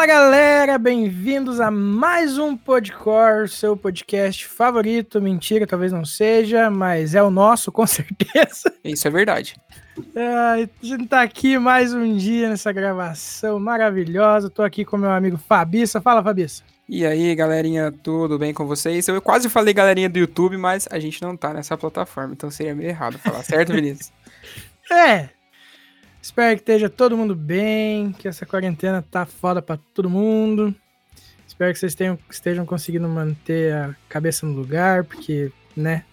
Fala galera, bem-vindos a mais um Podcore, seu podcast favorito. Mentira, talvez não seja, mas é o nosso, com certeza. Isso é verdade. É, a gente tá aqui mais um dia nessa gravação maravilhosa. Tô aqui com meu amigo Fabiça. Fala, Fabiça. E aí, galerinha, tudo bem com vocês? Eu quase falei galerinha do YouTube, mas a gente não tá nessa plataforma, então seria meio errado falar, certo, Vinícius? é, Espero que esteja todo mundo bem, que essa quarentena tá foda pra todo mundo. Espero que vocês tenham, estejam conseguindo manter a cabeça no lugar, porque, né,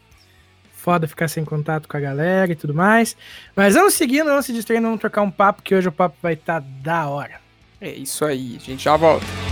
foda ficar sem contato com a galera e tudo mais. Mas vamos seguindo, vamos se distraindo, vamos trocar um papo, que hoje o papo vai estar tá da hora. É isso aí, a gente já volta.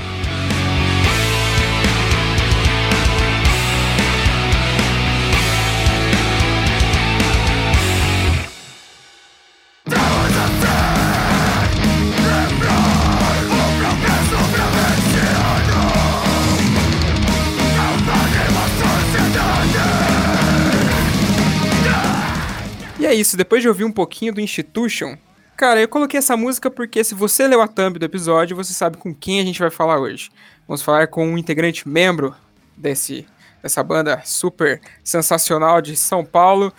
Isso, depois de ouvir um pouquinho do Institution, cara, eu coloquei essa música porque se você leu a thumb do episódio, você sabe com quem a gente vai falar hoje. Vamos falar com um integrante membro desse, dessa banda super sensacional de São Paulo.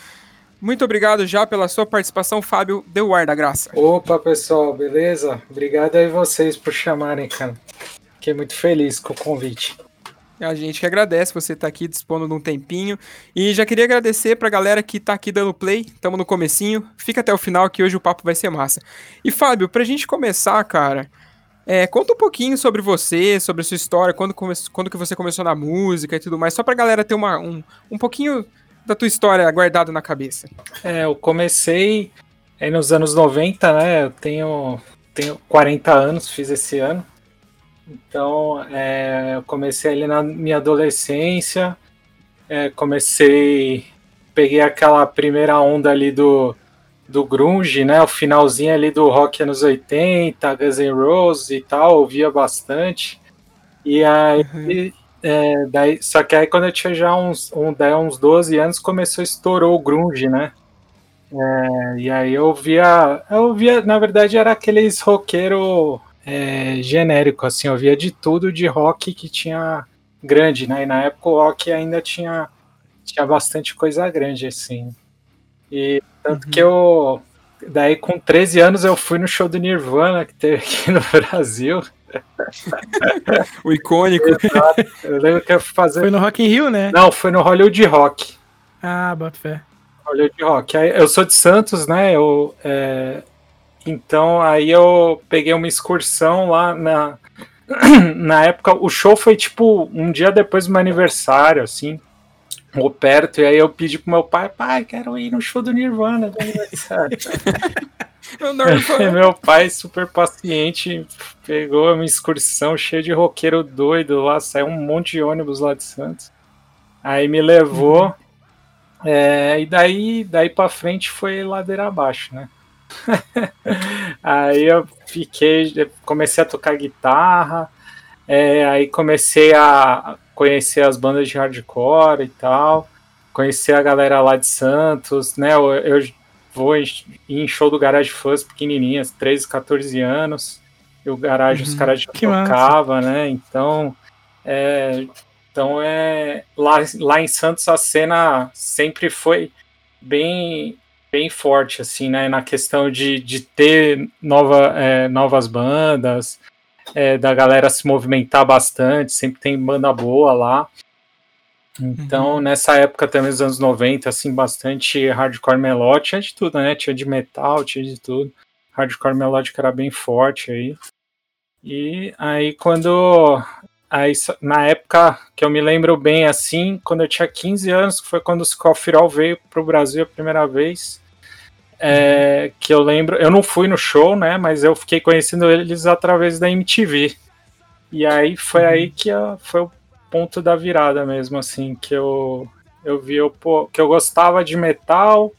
Muito obrigado já pela sua participação, Fábio Deu Ar da Graça. Opa, pessoal, beleza? Obrigado aí vocês por chamarem, cara. Fiquei muito feliz com o convite. A gente que agradece você estar tá aqui dispondo de um tempinho. E já queria agradecer pra galera que tá aqui dando play. Tamo no comecinho. Fica até o final que hoje o papo vai ser massa. E Fábio, pra gente começar, cara, é, conta um pouquinho sobre você, sobre a sua história, quando, come... quando que você começou na música e tudo mais, só pra galera ter uma, um, um pouquinho da tua história guardado na cabeça. É, eu comecei aí nos anos 90, né? Eu tenho, tenho 40 anos, fiz esse ano. Então, é, eu comecei ali na minha adolescência, é, comecei, peguei aquela primeira onda ali do, do grunge, né, o finalzinho ali do rock anos 80, Guns N' Roses e tal, ouvia bastante. E aí, uhum. é, daí, só que aí quando eu tinha já uns, um, daí, uns 12 anos, começou, estourou o grunge, né? É, e aí eu via, eu via, na verdade era aqueles roqueiro é, genérico, assim, eu via de tudo de rock que tinha grande, né? E na época o rock ainda tinha, tinha bastante coisa grande, assim. E tanto uhum. que eu. Daí, com 13 anos, eu fui no show do Nirvana que teve aqui no Brasil. o icônico. Eu lembro que eu fazer. Foi no Rock in Rio, né? Não, foi no Hollywood Rock. Ah, bota fé. Hollywood Rock. Eu sou de Santos, né? Eu, é, então aí eu peguei uma excursão lá na. Na época, o show foi tipo um dia depois do meu aniversário, assim, ou perto, e aí eu pedi pro meu pai, pai, quero ir no show do Nirvana do aniversário. meu pai, super paciente, pegou uma excursão cheia de roqueiro doido lá, saiu um monte de ônibus lá de Santos. Aí me levou, uhum. é, e daí, daí pra frente foi ladeira abaixo, né? aí eu fiquei, comecei a tocar guitarra, é, aí comecei a conhecer as bandas de hardcore e tal, conhecer a galera lá de Santos, né? Eu, eu vou em show do Garage Fuzz pequenininhas, 13, 14 anos, e o Garage uhum, os caras já tocavam, né? Então, é, então é lá, lá em Santos a cena sempre foi bem bem forte, assim, né? Na questão de, de ter nova, é, novas bandas, é, da galera se movimentar bastante, sempre tem banda boa lá. Então, uhum. nessa época também, dos anos 90, assim, bastante hardcore melódico, tinha de tudo, né? Tinha de metal, tinha de tudo. Hardcore melódico era bem forte aí. E aí, quando Aí, na época que eu me lembro bem, assim, quando eu tinha 15 anos, foi quando o Scofiral veio para o Brasil a primeira vez. É, que eu lembro, eu não fui no show, né? Mas eu fiquei conhecendo eles através da MTV. E aí foi uhum. aí que a, foi o ponto da virada mesmo, assim, que eu, eu vi eu, pô, que eu gostava de metal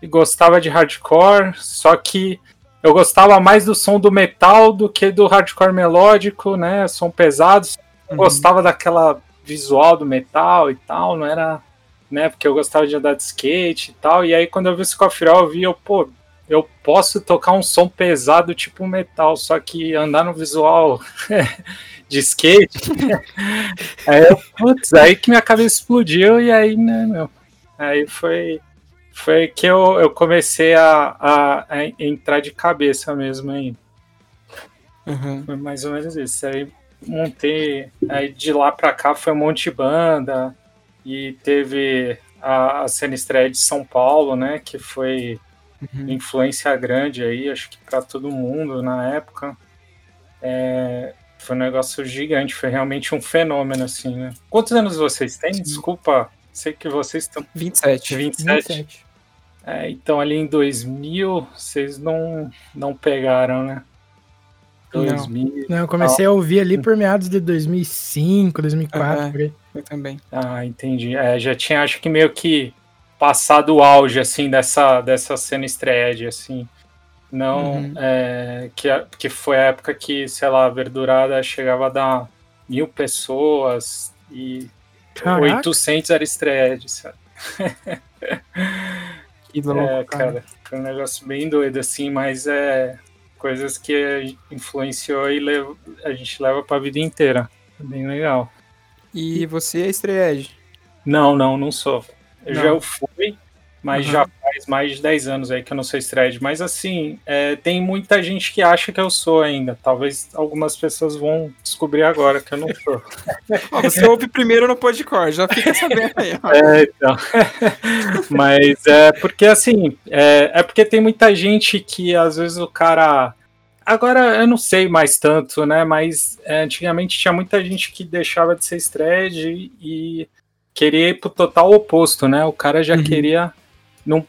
e gostava de hardcore, só que eu gostava mais do som do metal do que do hardcore melódico, né? Som pesado, uhum. gostava daquela visual do metal e tal, não era, né, porque eu gostava de andar de skate e tal, e aí quando eu vi o Scofiral, eu vi, eu, pô, eu posso tocar um som pesado tipo metal, só que andar no visual de skate. aí, eu, putz, aí que minha cabeça explodiu e aí, né, meu. Aí foi, foi que eu, eu comecei a, a, a entrar de cabeça mesmo aí. Uhum. Foi mais ou menos isso. Aí montei. Aí de lá pra cá foi um monte de banda. E teve a, a cena estreia de São Paulo, né? Que foi uhum. influência grande aí, acho que para todo mundo na época. É, foi um negócio gigante, foi realmente um fenômeno, assim, né? Quantos anos vocês têm? Desculpa, sei que vocês estão. 27. 27. 27. É, então ali em 2000, vocês não, não pegaram, né? 2000. Não, eu comecei a ouvir ali por meados de 2005, 2004, é, Eu também. Ah, entendi. É, já tinha, acho que meio que passado o auge, assim, dessa, dessa cena estreia, assim. Não, uhum. é, que, que foi a época que, sei lá, a Verdurada chegava a dar mil pessoas e Caraca. 800 era estreia, sabe? que louco, é, cara. cara. Foi um negócio bem doido, assim, mas é coisas que influenciou e a gente leva pra vida inteira. É bem legal. E você é estreia? Não, não, não sou. Eu não. já fui, mas uhum. já faz mais de 10 anos aí que eu não sou thread. Mas assim, é, tem muita gente que acha que eu sou ainda. Talvez algumas pessoas vão descobrir agora que eu não sou. você ouve primeiro no podcast, já fica sabendo aí. É, então. mas é porque assim, é, é porque tem muita gente que às vezes o cara. Agora eu não sei mais tanto, né? Mas é, antigamente tinha muita gente que deixava de ser thread e queria ir pro total oposto, né? O cara já uhum. queria. Não,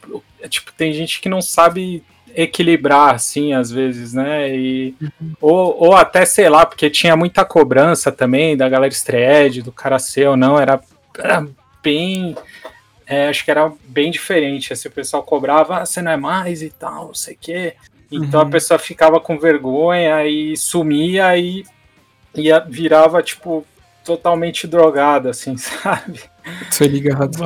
tipo, tem gente que não sabe equilibrar, assim, às vezes, né? E, uhum. ou, ou até, sei lá, porque tinha muita cobrança também da galera estreed, do cara ser ou não, era, era bem. É, acho que era bem diferente. Assim, o pessoal cobrava, ah, você não é mais e tal, não sei o quê. Então uhum. a pessoa ficava com vergonha e sumia e, e virava, tipo, totalmente drogada, assim, sabe? Tô ligado.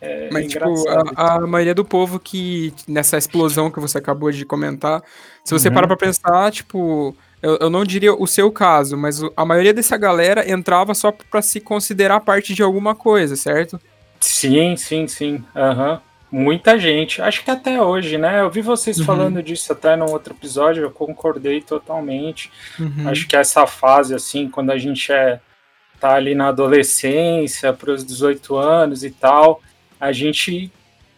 É, Mas, tipo, a, a, maioria do povo que, nessa explosão que você acabou de comentar, se você uhum. parar pra pensar, tipo, eu, eu, não diria o seu caso, mas a maioria dessa galera entrava só pra se considerar parte de alguma coisa, certo? Sim, sim, sim. Aham. Uhum. Muita gente. Acho que até hoje, né? Eu vi vocês uhum. falando disso até num outro episódio, eu concordei totalmente. Uhum. Acho que essa fase, assim, quando a gente é tá ali na adolescência, para os 18 anos e tal, a gente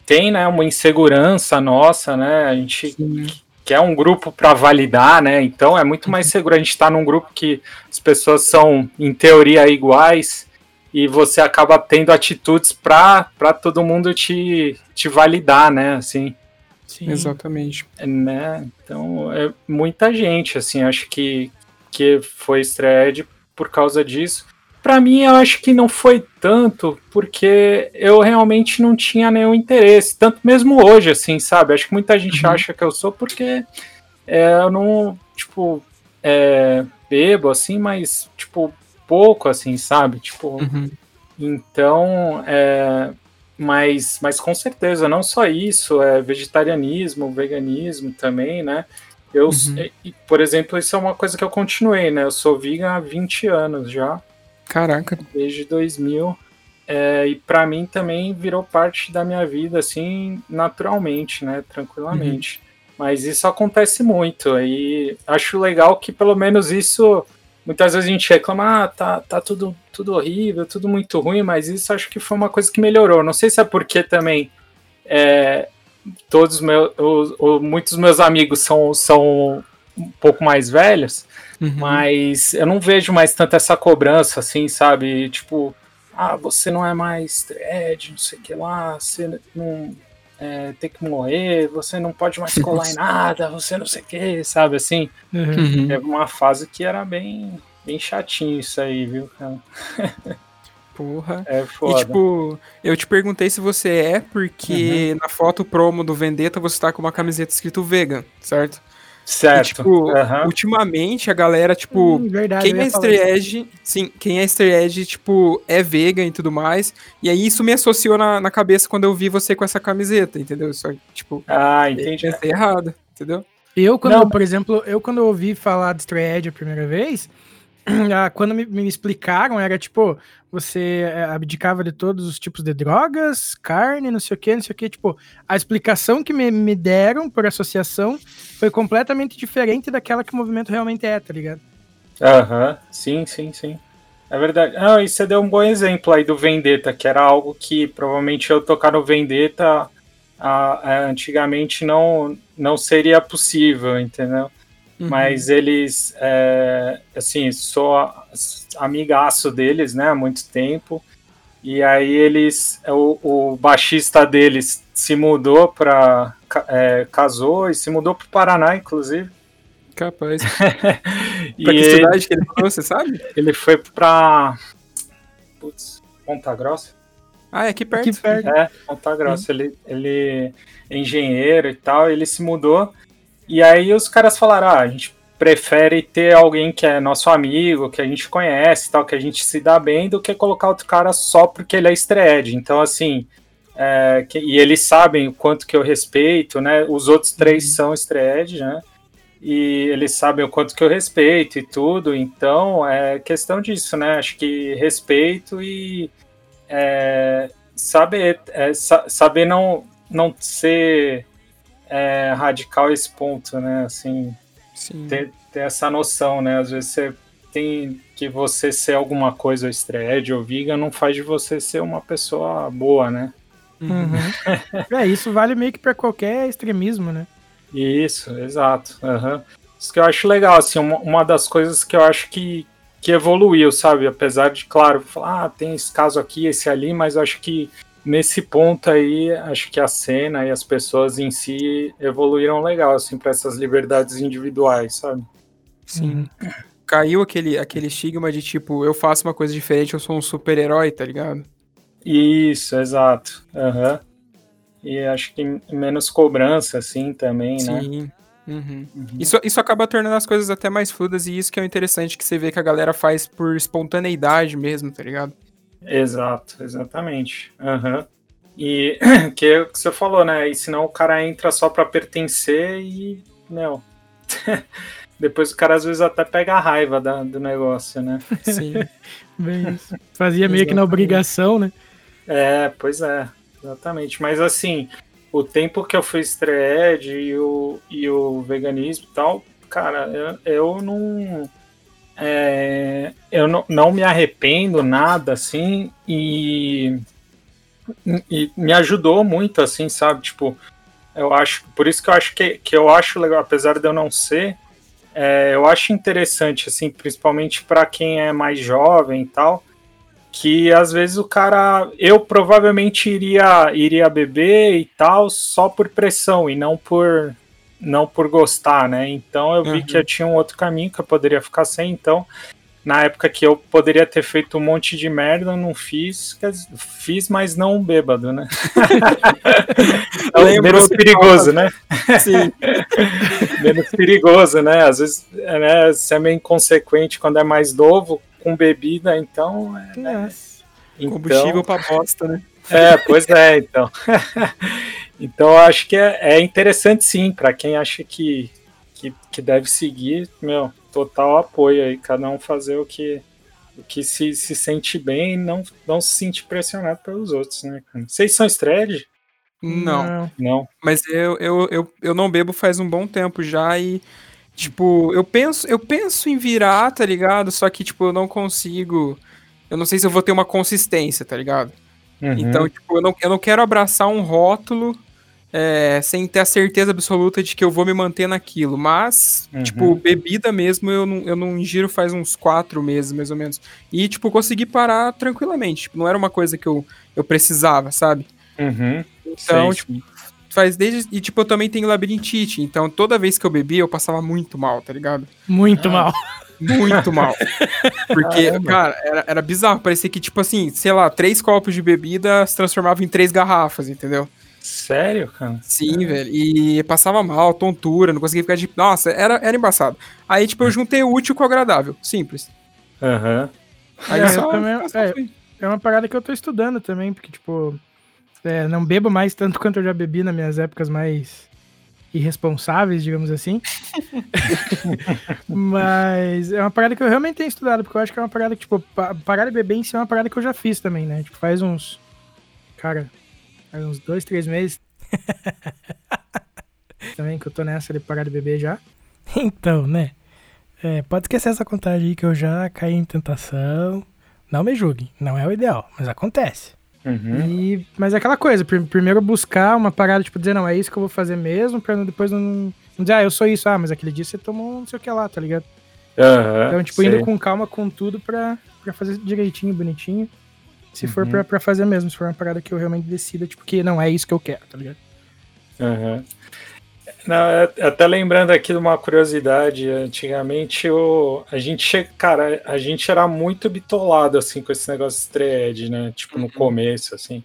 tem, né, uma insegurança nossa, né? A gente Sim. quer um grupo para validar, né? Então é muito mais uhum. seguro a gente estar tá num grupo que as pessoas são em teoria iguais e você acaba tendo atitudes para todo mundo te, te validar, né? Assim. Sim. Exatamente. Né? Então, é muita gente, assim, acho que, que foi estreia por causa disso. Para mim, eu acho que não foi tanto, porque eu realmente não tinha nenhum interesse, tanto mesmo hoje, assim, sabe? Acho que muita gente uhum. acha que eu sou porque é, eu não, tipo, é, bebo, assim, mas, tipo, pouco, assim, sabe? Tipo, uhum. então, é, mas, mas com certeza, não só isso, é vegetarianismo, veganismo também, né? Eu, uhum. por exemplo, isso é uma coisa que eu continuei, né? Eu sou vegan há 20 anos já. Caraca. Desde 2000. É, e para mim também virou parte da minha vida, assim, naturalmente, né? Tranquilamente. Uhum. Mas isso acontece muito. E acho legal que pelo menos isso. Muitas vezes a gente reclama, ah, tá, tá tudo, tudo horrível, tudo muito ruim, mas isso acho que foi uma coisa que melhorou. Não sei se é porque também é, todos meus, muitos meus amigos são, são um pouco mais velhos, Uhum. Mas eu não vejo mais tanta essa cobrança, assim, sabe? Tipo, ah, você não é mais thread, não sei o que lá, você não é, tem que morrer, você não pode mais colar em nada, você não sei o que, sabe assim? Uhum. Teve uma fase que era bem, bem chatinho isso aí, viu, cara? Porra. É foda. E tipo, eu te perguntei se você é, porque uhum. na foto promo do Vendetta você tá com uma camiseta escrito vegan, certo? Certo. E, tipo, uhum. ultimamente a galera, tipo, hum, verdade, quem é Stray sim, quem é Stray tipo, é vegan e tudo mais. E aí isso me associou na, na cabeça quando eu vi você com essa camiseta, entendeu? Só, tipo, Tipo, Ah, entendi. pensei errado, entendeu? Eu, quando, Não. por exemplo, eu quando eu ouvi falar de Stray Edge a primeira vez, quando me, me explicaram, era tipo, você eh, abdicava de todos os tipos de drogas, carne, não sei o que, não sei o que. Tipo, a explicação que me, me deram por associação foi completamente diferente daquela que o movimento realmente é, tá ligado? Aham, sim, sim, sim. É verdade. Ah, e você deu um bom exemplo aí do Vendetta, que era algo que provavelmente eu tocar no Vendetta ah, ah, antigamente não, não seria possível, entendeu? Uhum. Mas eles, é, assim, sou amigaço deles, né, há muito tempo. E aí eles, o, o baixista deles se mudou para, casou e se mudou para o Paraná, inclusive. Capaz. E Pra que ele- cidade que ele falou, você sabe? ele foi pra. Putz, Ponta Grossa? Ah, é aqui perto. Aqui perto. É, Ponta Grossa. Ele, ele é engenheiro e tal, ele se mudou. E aí os caras falaram: ah, a gente prefere ter alguém que é nosso amigo, que a gente conhece tal, que a gente se dá bem, do que colocar outro cara só porque ele é estreed. Então, assim. é, que- e eles sabem o quanto que eu respeito, né? Os outros três são estreed, né? e eles sabem o quanto que eu respeito e tudo, então é questão disso, né? Acho que respeito e é, saber, é, sa- saber não, não ser é, radical esse ponto, né? Assim, Sim. ter, ter essa noção, né? Às vezes você tem que você ser alguma coisa ou estreed ou vegan não faz de você ser uma pessoa boa, né? Uhum. Uhum. é, isso vale meio que pra qualquer extremismo, né? Isso, exato. aham. Isso que eu acho legal, assim, uma, uma das coisas que eu acho que, que evoluiu, sabe? Apesar de, claro, falar, ah, tem esse caso aqui, esse ali, mas eu acho que nesse ponto aí, acho que a cena e as pessoas em si evoluíram legal, assim, para essas liberdades individuais, sabe? Sim. Caiu aquele, aquele estigma de tipo, eu faço uma coisa diferente, eu sou um super-herói, tá ligado? Isso, exato. aham. E acho que menos cobrança, assim, também, né? Sim. Uhum. Uhum. Isso, isso acaba tornando as coisas até mais fluidas e isso que é o interessante que você vê que a galera faz por espontaneidade mesmo, tá ligado? Exato, exatamente. Aham. E que é o que você falou, né? E senão o cara entra só pra pertencer e, meu. Depois o cara às vezes até pega a raiva da- do negócio, né? Sim. Bem isso. Fazia meio que na obrigação, né? É, pois é, exatamente. Mas assim, o tempo que eu fui estreed e o, e o veganismo e tal, cara, eu, eu não. É, eu não, não me arrependo nada, assim, e, e me ajudou muito, assim, sabe? Tipo, eu acho. Por isso que eu acho que, que eu acho legal, apesar de eu não ser, é, eu acho interessante, assim, principalmente para quem é mais jovem e tal que às vezes o cara eu provavelmente iria iria beber e tal só por pressão e não por não por gostar, né? Então eu vi Uhum. que eu tinha um outro caminho que eu poderia ficar sem, então na época que eu poderia ter feito um monte de merda, eu não fiz, fiz, mas não bêbado, né? Então, menos perigoso, né? Sim. menos perigoso, né? Às vezes é, né, você é meio inconsequente quando é mais novo com bebida, então, é, né? Então Combustível pra bosta, né? É, pois é, então. então eu acho que é, é interessante sim, para quem acha que, que, que deve seguir, meu, total apoio aí, cada um fazer o que, o que se, se sente bem e não, não se sentir pressionado pelos outros, né? Vocês são thread? Não. Não. Mas eu, eu, eu, eu não bebo faz um bom tempo já e, tipo, eu penso, eu penso em virar, tá ligado? Só que, tipo, eu não consigo. Eu não sei se eu vou ter uma consistência, tá ligado? Uhum. Então, tipo, eu não, eu não quero abraçar um rótulo é, sem ter a certeza absoluta de que eu vou me manter naquilo. Mas, Uhum. tipo, bebida mesmo, eu não, eu não ingiro faz uns quatro meses, mais ou menos. E, tipo, consegui parar tranquilamente. Tipo, não era uma coisa que eu, eu precisava, sabe? Uhum. Então, Sei, tipo, faz desde. E, tipo, eu também tenho labirintite. Então, toda vez que eu bebia, eu passava muito mal, tá ligado? Muito mal. Muito mal. Porque, Caramba. cara, era, era bizarro. Parecia que, tipo assim, sei lá, três copos de bebida se transformavam em três garrafas, entendeu? Sério, cara? Sim, velho. E passava mal, tontura, não conseguia ficar de. Nossa, era, era embaçado. Aí, tipo, eu juntei o útil com o agradável. Simples. Aham. Aí É, só, eu também- só é. fui. É uma parada que eu tô estudando também, porque, tipo, É, não bebo mais tanto quanto eu já bebi nas minhas épocas mais irresponsáveis, digamos assim. Mas é uma parada que eu realmente tenho estudado, porque eu acho que é uma parada que, tipo, parar de beber em si é uma parada que eu já fiz também, né? Tipo, faz uns. Cara, faz uns dois, três meses. também que eu tô nessa de parar de beber já. Então, né? É, pode esquecer essa contagem aí que eu já caí em tentação. Não me julguem, não é o ideal, mas acontece. Uhum. E, mas é aquela coisa, pr primeiro buscar uma parada, tipo, dizer, não, é isso que eu vou fazer mesmo, pra depois não, não dizer, ah, eu sou isso, ah, mas aquele dia você tomou não sei o que lá, tá ligado? Uhum, então, tipo, indo com calma com tudo pra, pra fazer direitinho, bonitinho. Se uhum. for pra, pra fazer mesmo, se for uma parada que eu realmente decida, tipo, que não é isso que eu quero, tá ligado? Uhum. Não, até lembrando aqui de uma curiosidade, antigamente o, a gente cara, a gente era muito bitolado assim com esse negócio de thread, né? Tipo no uhum. começo, assim.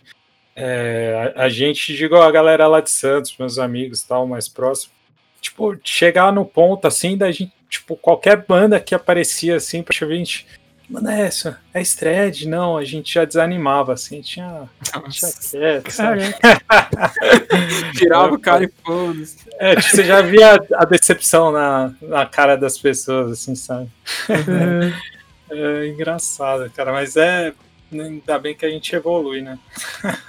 É, a, a, gente, digo a galera lá de Santos, meus amigos, tal, mais próximo, tipo chegar no ponto assim da gente, tipo qualquer banda que aparecia assim, pra gente Mano, é essa, é Stred, não, a gente já desanimava, assim, tinha. tinha quieto, Tirava o cara e foda-se. É, tipo, você já via a decepção na, na cara das pessoas, assim, sabe? É, é engraçado, cara, mas é. Ainda bem que a gente evolui, né?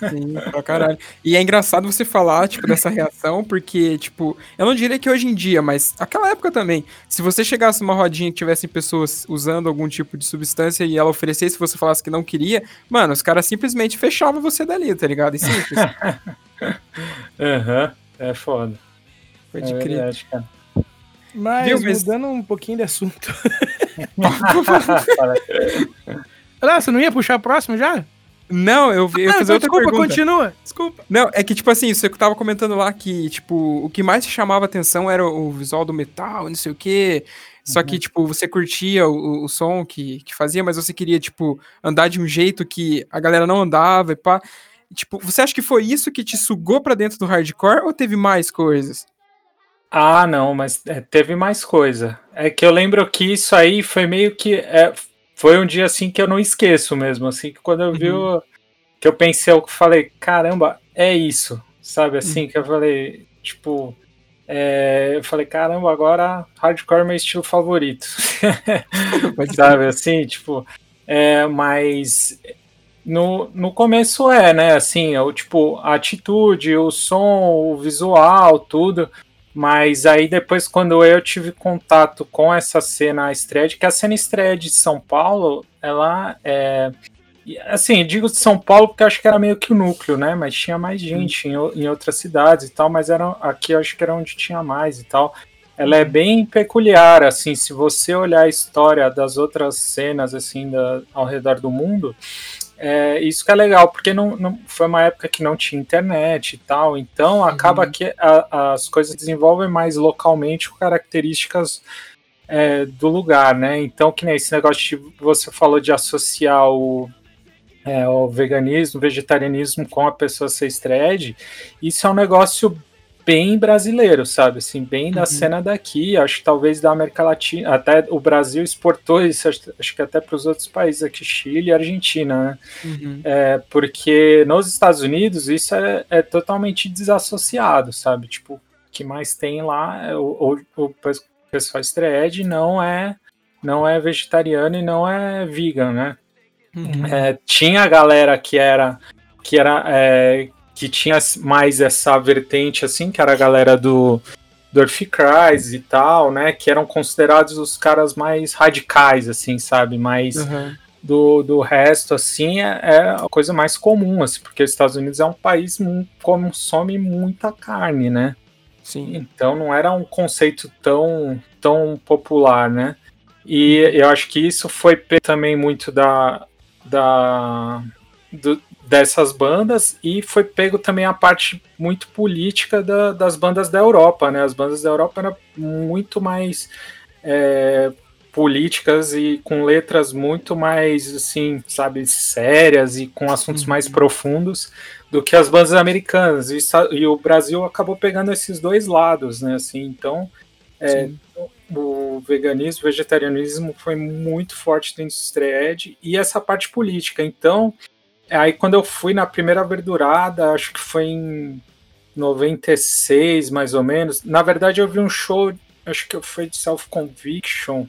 Sim, pra caralho. E é engraçado você falar, tipo, dessa reação, porque, tipo, eu não diria que hoje em dia, mas aquela época também, se você chegasse numa rodinha que tivessem pessoas usando algum tipo de substância e ela oferecesse e você falasse que não queria, mano, os caras simplesmente fechavam você dali, tá ligado? E simples. Aham, uhum, é foda. Pode é crer. Verdade, cara. Mas, Viu, mas, mudando um pouquinho de assunto. Ah, você não ia puxar a próxima já? Não, eu vi. Ah, então outra desculpa, pergunta. continua. Desculpa. Não, é que, tipo assim, você tava comentando lá que, tipo, o que mais te chamava atenção era o visual do metal, não sei o quê. Só uhum. que, tipo, você curtia o, o, som que, que fazia, mas você queria, tipo, andar de um jeito que a galera não andava e pá. Tipo, você acha que foi isso que te sugou para dentro do hardcore ou teve mais coisas? Ah, não, mas é, teve mais coisa. É que eu lembro que isso aí foi meio que. É, foi um dia assim que eu não esqueço mesmo, assim, que quando eu vi uhum. que eu pensei, eu falei, caramba, é isso, sabe, assim, uhum. que eu falei, tipo, é, eu falei, caramba, agora hardcore é meu estilo favorito, sabe, assim, tipo, é, mas no, no começo é, né, assim, o tipo, a atitude, o som, o visual, tudo, mas aí depois, quando eu tive contato com essa cena estreia, que a cena estreia de São Paulo, ela é. Assim, digo de São Paulo porque acho que era meio que o núcleo, né? Mas tinha mais gente em, em outras cidades e tal, mas era, aqui acho que era onde tinha mais e tal. Ela é bem peculiar, assim, se você olhar a história das outras cenas, assim, da, ao redor do mundo, é, isso que é legal, porque não, não, foi uma época que não tinha internet e tal, então acaba uhum. que a, as coisas desenvolvem mais localmente com características é, do lugar, né? Então, que nem esse negócio de você falou de associar o, é, o veganismo, o vegetarianismo com a pessoa ser thread, isso é um negócio bem brasileiro, sabe? Assim, bem da uhum. cena daqui. Acho que talvez da América Latina. Até o Brasil exportou isso, acho, que até para os outros países aqui, Chile e Argentina, né? Uhum. É, porque nos Estados Unidos isso é, é, totalmente desassociado, sabe? Tipo, o que mais tem lá é o, o, o pessoal thread não é não é vegetariano e não é vegan, né? Uhum. É, tinha a galera que era que era é, que tinha mais essa vertente, assim, que era a galera do, do Cries e tal, né? Que eram considerados os caras mais radicais, assim, sabe? Mais uhum. do, do resto, assim, é, é, a coisa mais comum, assim, porque os Estados Unidos é um país que consome muita carne, né? Sim. Então não era um conceito tão, tão popular, né? E eu acho que isso foi também muito da, da do, dessas bandas e foi pego também a parte muito política da, das bandas da Europa, né? As bandas da Europa eram muito mais é, políticas e com letras muito mais, assim, sabe, sérias e com assuntos uhum. mais profundos do que as bandas americanas. E, e, o Brasil acabou pegando esses dois lados, né? Assim, então, é, o veganismo, o vegetarianismo foi muito forte dentro do Stray e essa parte política. Então, aí quando eu fui na primeira verdurada, acho que foi em 96, mais ou menos. Na verdade, eu vi um show, acho que foi de Self Conviction,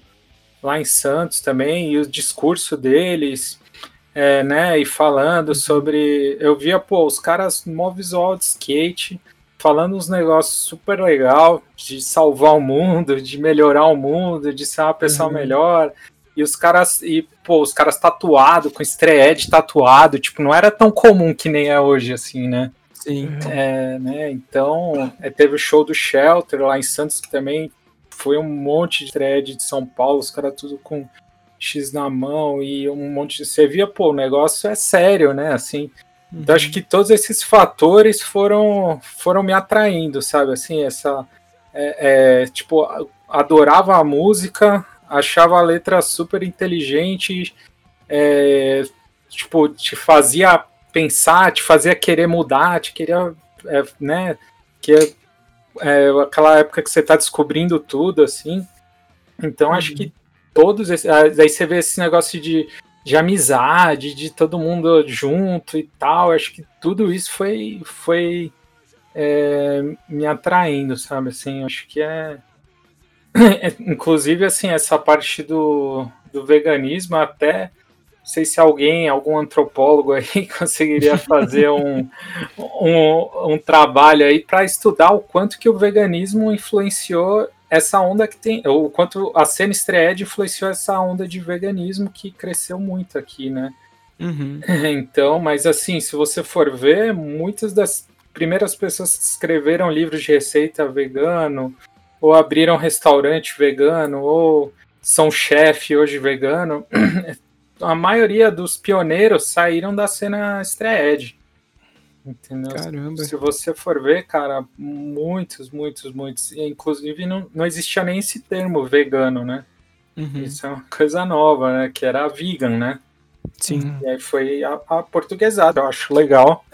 lá em Santos também, e o discurso deles, é, né, e falando sobre. Eu via, pô, os caras mó visual de skate, falando uns negócios super legal de salvar o mundo, de melhorar o mundo, de ser uma pessoa uhum. melhor. E os caras, e, pô, os caras tatuado, com estreed tatuado, tipo, não era tão comum que nem é hoje, assim, né? Sim. É, né? Então, é, teve o show do Shelter lá em Santos, que também foi um monte de thread de São Paulo, os caras tudo com X na mão e um monte de. Você via, pô, o negócio é sério, né? Assim. Uhum. Então, acho uhum. que todos esses fatores foram, foram me atraindo, sabe? Assim, essa. É, é, tipo, adorava a música, achava a letra super inteligente, é, tipo, te fazia pensar, te fazia querer mudar, te queria, é, né, que é, é, aquela época que você está descobrindo tudo, assim. Então, acho que uhum. todos esses, ah, aí você vê esse negócio de, de amizade, de todo mundo junto e tal, acho que tudo isso foi, foi é, me atraindo, sabe, assim, acho que é inclusive, assim, essa parte do, do veganismo até sei se alguém, algum antropólogo aí conseguiria fazer um, um, um trabalho aí para estudar o quanto que o veganismo influenciou essa onda que tem, o quanto a cena estreed influenciou essa onda de veganismo que cresceu muito aqui, né? Uhum. Então, mas assim, se você for ver, muitas das primeiras pessoas que escreveram livros de receita vegano, ou abriram restaurante vegano, ou são chefe hoje vegano, a maioria dos pioneiros saíram da cena Stray Entendeu? Caramba. Se você for ver, cara, muitos, muitos, muitos. Inclusive, não, não existia nem esse termo vegano, né? Uhum. Isso é uma coisa nova, né? Que era vegan, né? Sim. E aí foi a, a portuguesada, eu acho legal.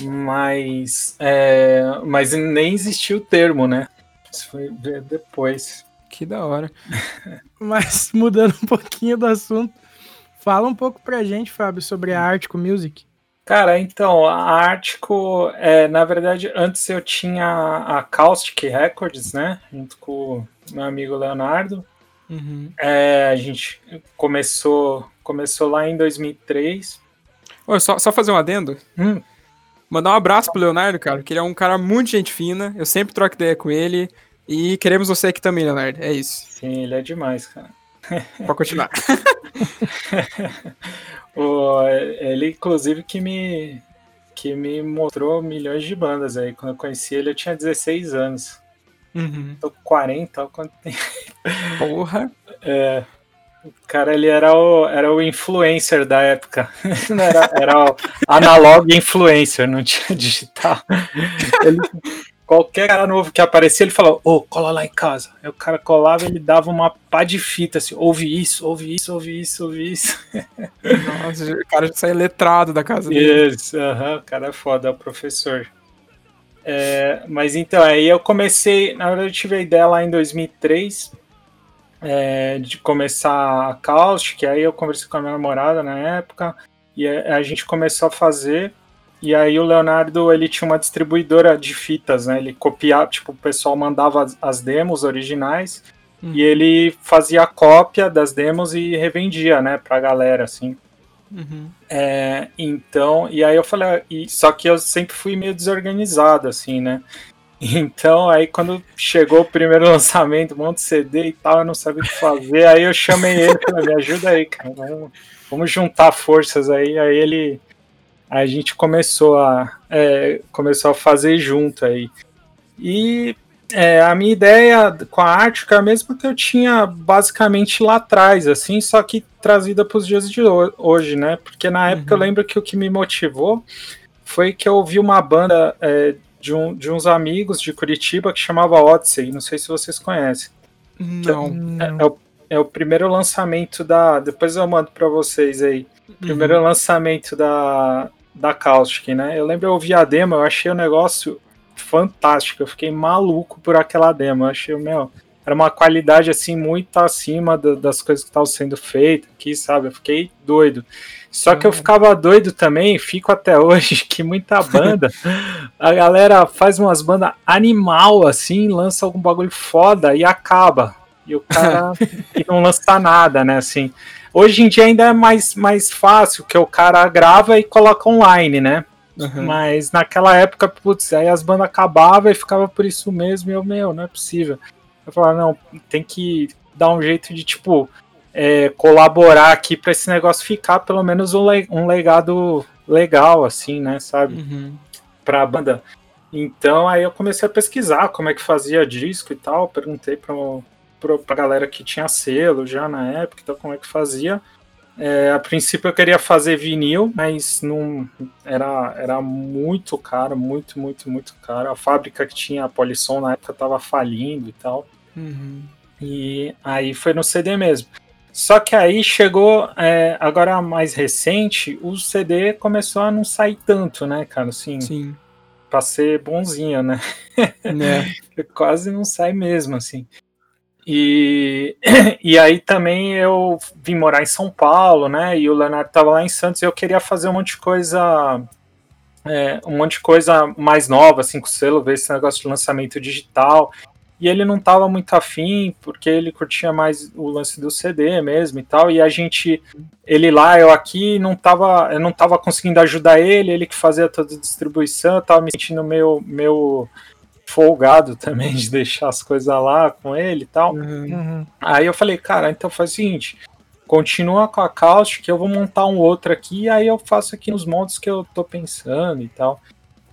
Mas, é, mas nem existiu o termo, né? Isso foi depois. Que da hora. mas mudando um pouquinho do assunto, Fala um pouco pra gente, Fábio, sobre a Artico Music. Cara, então, a Artico, é, na verdade, antes eu tinha a Caustic Records, né? Junto com o meu amigo Leonardo. Uhum. É, a gente começou, começou lá em 2003. Ô, só, só fazer um adendo? Hum. Mandar um abraço pro Leonardo, cara, que ele é um cara muito gente fina. Eu sempre troco ideia com ele. E queremos você aqui também, Leonardo. É isso. Sim, ele é demais, cara. Pode continuar. o, ele, inclusive, que me, que me mostrou milhões de bandas aí. Quando eu conheci ele, eu tinha 16 anos. Uhum. Tô com 40, quanto tem. Porra! É, cara, ele era o, era o influencer da época. era, era o analog influencer, não tinha digital. Ele, qualquer cara novo que aparecia, ele falava, ô, oh, cola lá em casa. Aí o cara colava ele dava uma pá de fita, assim, ouve isso, ouve isso, ouve isso, ouve isso. Nossa, o cara já sai letrado da casa dele. Isso, o cara é foda, é o professor. É, mas então, aí eu comecei, na verdade eu tive a ideia lá em 2003, é, de começar a Caustic, aí eu conversei com a minha namorada na época, e a, a gente começou a fazer, e aí o Leonardo, ele tinha uma distribuidora de fitas, né? Ele copiava, tipo, o pessoal mandava as, as demos originais uhum. e ele fazia a cópia das demos e revendia, né, pra galera, assim. Uhum. É, então, e aí eu falei, e, só que eu sempre fui meio desorganizado, assim, né? Então, aí quando chegou o primeiro lançamento, um monte de CD e tal, eu não sabia o que fazer, aí eu chamei ele, falei, me ajuda aí, cara, vamos juntar forças aí, aí ele a gente começou a, é, começou a fazer junto aí. E é, a minha ideia com a Ártica é a mesma que eu tinha basicamente lá atrás, assim, só que trazida para os dias de hoje, né? Porque na época uhum. eu lembro que o que me motivou foi que eu ouvi uma banda é, de, um, de uns amigos de Curitiba que chamava Odyssey, não sei se vocês conhecem. Não. É, é, o, é o primeiro lançamento da. Depois eu mando para vocês aí. Primeiro uhum. lançamento da, da Caustic, né? Eu lembro eu ouvi a demo, eu achei o negócio fantástico, eu fiquei maluco por aquela demo, eu achei, meu, era uma qualidade assim muito acima do, das coisas que estavam sendo feitas aqui, sabe? Eu fiquei doido. Só que eu ficava doido também, fico até hoje, que muita banda, a galera faz umas bandas animal assim, lança algum bagulho foda e acaba. E o cara e não lança nada, né? Assim. Hoje em dia ainda é mais, mais fácil, que o cara grava e coloca online, né? Uhum. Mas naquela época, putz, aí as bandas acabavam e ficava por isso mesmo, e eu, meu, não é possível. Eu falava, não, tem que dar um jeito de, tipo, é, colaborar aqui para esse negócio ficar pelo menos um, um legado legal, assim, né, sabe? Uhum. Pra banda. Então aí eu comecei a pesquisar como é que fazia disco e tal. Perguntei pra, pra, pra galera que tinha selo já na época, então como é que fazia. É, a princípio eu queria fazer vinil, mas não era, era muito caro, muito, muito, muito caro. A fábrica que tinha a Polisson na época estava falindo e tal. Uhum. E aí foi no CD mesmo. Só que aí chegou, é, agora mais recente, o CD começou a não sair tanto, né, cara? Assim, Sim. Pra ser bonzinho, né? É. Quase não sai mesmo, assim. E, e aí também eu vim morar em São Paulo, né? E o Leonardo tava lá em Santos e eu queria fazer um monte de coisa. É, um monte de coisa mais nova, assim, com o selo, ver esse negócio de lançamento digital e ele não estava muito afim, porque ele curtia mais o lance do CD mesmo e tal, e a gente, ele lá, eu aqui, não tava, eu não tava conseguindo ajudar ele, ele que fazia toda a distribuição, eu tava me sentindo meio, meio folgado também de deixar as coisas lá com ele e tal. Uhum. Aí eu falei, cara, então faz o seguinte, continua com a Caustic, eu vou montar um outro aqui, e aí eu faço aqui nos modos que eu tô pensando e tal.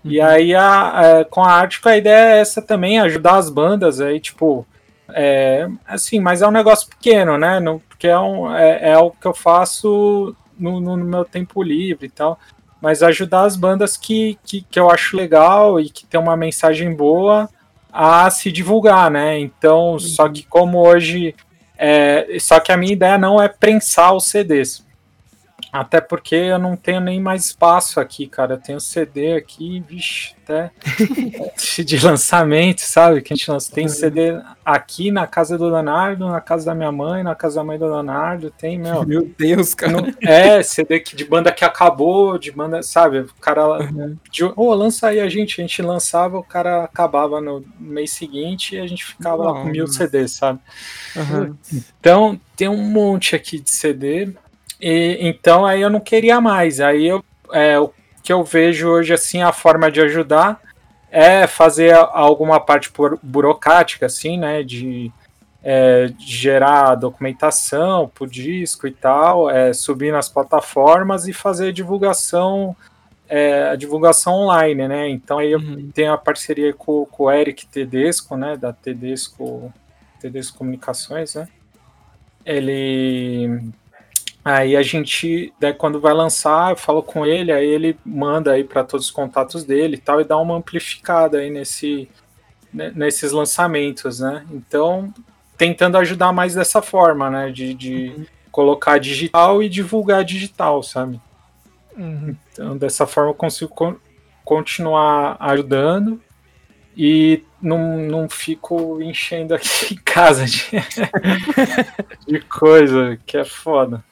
E aí, a, a, com a Ártico, a ideia é essa também, ajudar as bandas aí, tipo. É, assim, mas é um negócio pequeno, né? No, porque é, um, é, é algo que eu faço no, no, no, meu tempo livre e tal. Mas ajudar as bandas que, que, que eu acho legal e que tem uma mensagem boa a se divulgar, né? Então, uhum. só que como hoje. É, só que a minha ideia não é prensar os CDs. Até porque eu não tenho nem mais espaço aqui, cara. Eu tenho CD aqui, vixe, até de lançamento, sabe? Que a gente lança. Tem CD aqui na casa do Leonardo, na casa da minha mãe, na casa da mãe do Leonardo. Tem, meu. Meu Deus, cara. Não, é, CD de banda que acabou, de banda, sabe? O cara. Uhum. De, oh, lança aí a gente. A gente lançava, o cara acabava no mês seguinte e a gente ficava lá com mil CDs, sabe? Uhum. Então, tem um monte aqui de CD. E, então aí eu não queria mais. Aí eu, é, o que eu vejo hoje assim a forma de ajudar é fazer alguma parte burocrática assim, né, de, é, de gerar documentação pro disco e tal, é, subir nas plataformas e fazer divulgação é, a divulgação online, né? Então aí eu uhum. tenho a parceria com, com o Eric Tedesco, né, da Tedesco Tedesco Comunicações, né? Ele Aí a gente, quando vai lançar, eu falo com ele, aí ele manda aí para todos os contatos dele e tal, e dá uma amplificada aí nesse, né, nesses lançamentos, né? Então, tentando ajudar mais dessa forma, né? De, de uhum. colocar digital e divulgar digital, sabe? Uhum. Então, dessa forma eu consigo con continuar ajudando e não, não fico enchendo aqui em casa de, de coisa que é foda.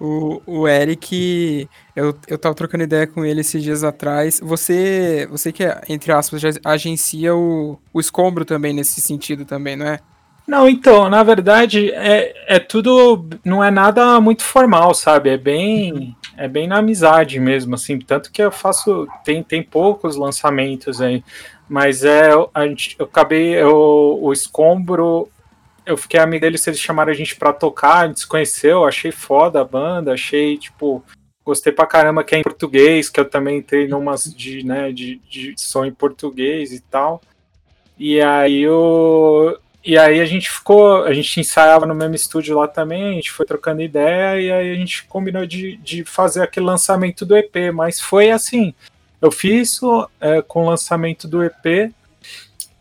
O, o Eric, eu, eu tava trocando ideia com ele esses dias atrás. Você, você que, entre aspas, já agencia o, o escombro também nesse sentido também, não é? Não, então, na verdade, é, é tudo. Não é nada muito formal, sabe? É bem. Uhum. É bem na amizade mesmo, assim. Tanto que eu faço. Tem, tem poucos lançamentos aí. Mas é. A gente, eu acabei. Eu, o escombro eu fiquei amigo deles, eles chamaram a gente pra tocar, a gente se conheceu, achei foda a banda, achei, tipo, gostei pra caramba que é em português, que eu também entrei numas de, né, de, de som em português e tal. E aí eu, e aí a gente ficou, a gente ensaiava no mesmo estúdio lá também, a gente foi trocando ideia e aí a gente combinou de, de fazer aquele lançamento do EP, mas foi assim, eu fiz isso é, com o lançamento do EP,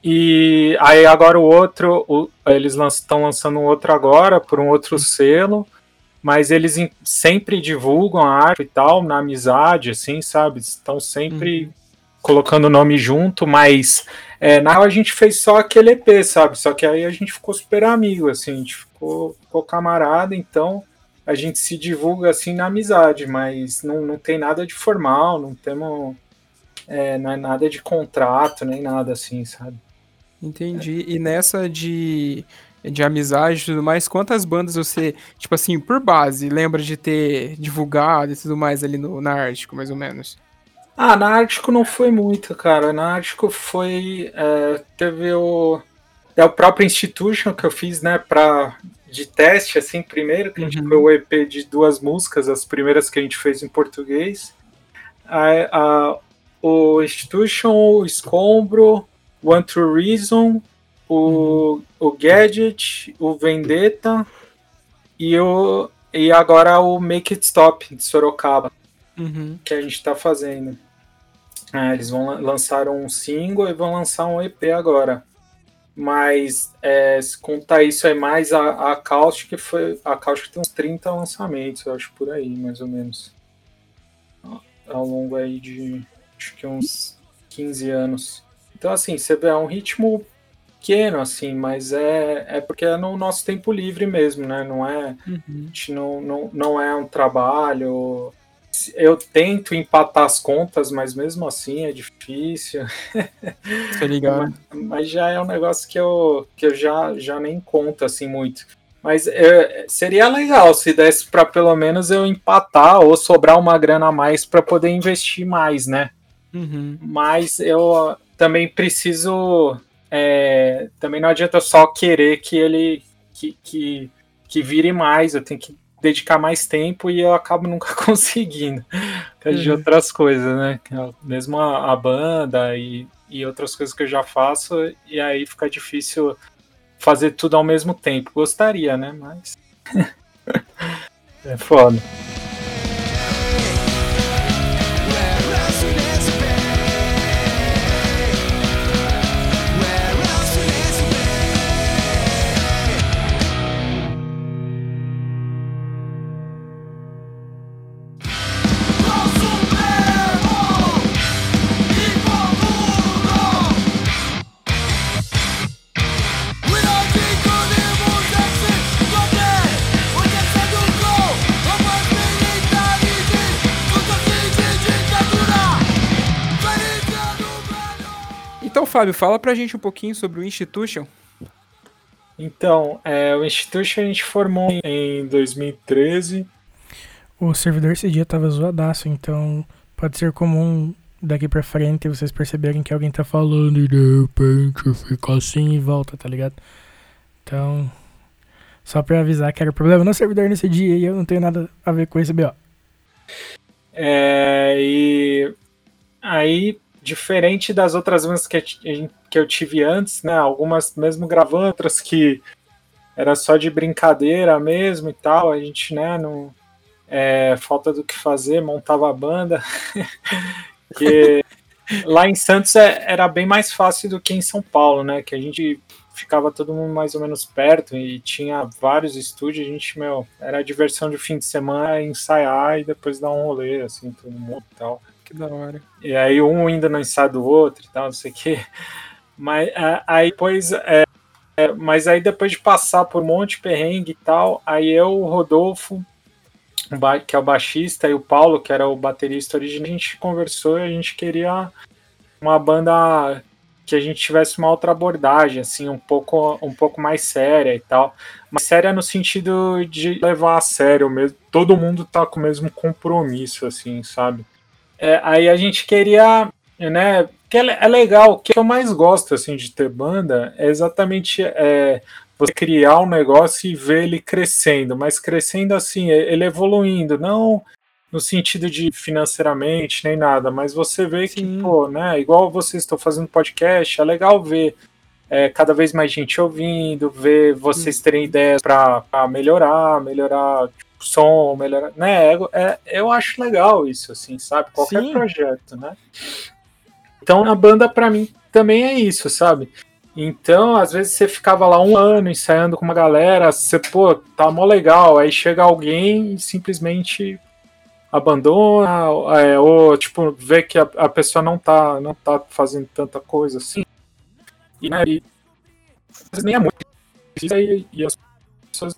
e aí agora o outro, o, eles estão lançando um outro agora por um outro selo, mas eles in, sempre divulgam a arte e tal, na amizade, assim, sabe? Estão sempre uhum. colocando o nome junto, mas é, na real a gente fez só aquele EP, sabe? Só que aí a gente ficou super amigo, assim, a gente ficou, ficou camarada, então a gente se divulga assim na amizade, mas não, não tem nada de formal, não temos. É, não é nada de contrato, nem nada assim, sabe? Entendi. E nessa de, de amizade e tudo mais, quantas bandas você, tipo assim, por base, lembra de ter divulgado e tudo mais ali no, na Ártico, mais ou menos? Ah, na Ártico não foi muito, cara. Na Ártico foi. É, teve o. É o próprio Institution que eu fiz, né, pra, de teste, assim, primeiro, que a gente uhum. foi o EP de duas músicas, as primeiras que a gente fez em português. A, a, o Institution, o Escombro, One True Reason, o, o Gadget, o Vendetta e, o, e agora o Make It Stop de Sorocaba, uhum. que a gente está fazendo. É, eles vão lançar um single e vão lançar um EP agora. Mas é, se contar isso é mais a, a Caustic, foi. A Caustic tem uns 30 lançamentos, eu acho por aí, mais ou menos. Ao longo aí de acho que uns 15 anos. Então, assim, você vê, é um ritmo pequeno, assim, mas é, é porque é no nosso tempo livre mesmo, né? Não é, uhum. não, não, não é um trabalho. Eu tento empatar as contas, mas mesmo assim é difícil. Tá ligado. mas, mas, já é um negócio que eu, que eu já, já nem conto assim muito. Mas é, seria legal se desse para pelo menos eu empatar ou sobrar uma grana a mais para poder investir mais, né? Uhum. Mas eu também preciso. É, também não adianta só querer que ele que, que, que vire mais, eu tenho que dedicar mais tempo e eu acabo nunca conseguindo por uhum. de outras coisas, né? Mesmo a, a, banda e, e outras coisas que eu já faço, e aí fica difícil fazer tudo ao mesmo tempo. Gostaria, né? Mas. é foda. Fábio, fala pra gente um pouquinho sobre o Institution. Então, é, o Institution a gente formou em 2013. O servidor esse dia tava zoadaço, então pode ser comum daqui pra frente vocês perceberem que alguém tá falando e de repente fica assim e volta, tá ligado? Então, só pra avisar que era problema no servidor nesse dia e eu não tenho nada a ver com esse BO. É, e aí diferente das outras bandas que, que eu tive antes, né? Algumas mesmo gravando, outras que era só de brincadeira mesmo e tal. A gente, né, não. É, falta do que fazer, montava a banda. que lá em Santos é, era bem mais fácil do que em São Paulo, né? Que a gente ficava todo mundo mais ou menos perto e tinha vários estúdios. A gente, meu, era diversão de fim de semana ensaiar e depois dar um rolê, assim, todo mundo e tal. Que da hora. E aí um ainda não sai do outro e tal, não sei o quê. Mas aí depois. É, é, mas aí depois de passar por um monte de perrengue e tal, aí eu, o Rodolfo, que é o baixista, e o Paulo, que era o baterista original, a gente conversou e a gente queria uma banda que a gente tivesse uma outra abordagem, assim, um pouco, um pouco mais séria e tal. Mas séria no sentido de levar a sério mesmo. Todo mundo tá com o mesmo compromisso, assim, sabe? É, aí a gente queria, né? Que é, é, legal, o que eu mais gosto assim de ter banda é exatamente é, você criar um negócio e ver ele crescendo, mas crescendo assim, ele evoluindo, não no sentido de financeiramente nem nada, mas você vê Sim. que, pô, né? Igual vocês estão fazendo podcast, é legal ver é, cada vez mais gente ouvindo, ver vocês terem ideias para melhorar, melhorar som, melhorar, né? É, eu acho legal isso, assim, sabe? Qualquer Sim. projeto, né? Então a banda para mim também é isso, sabe? Então, às vezes você ficava lá um ano ensaiando com uma galera, você, pô, tá mó legal, aí chega alguém e simplesmente abandona, é, ou tipo, vê que a, a, pessoa não tá, não tá fazendo tanta coisa assim. E, né, e, nem é muito. E, e as pessoas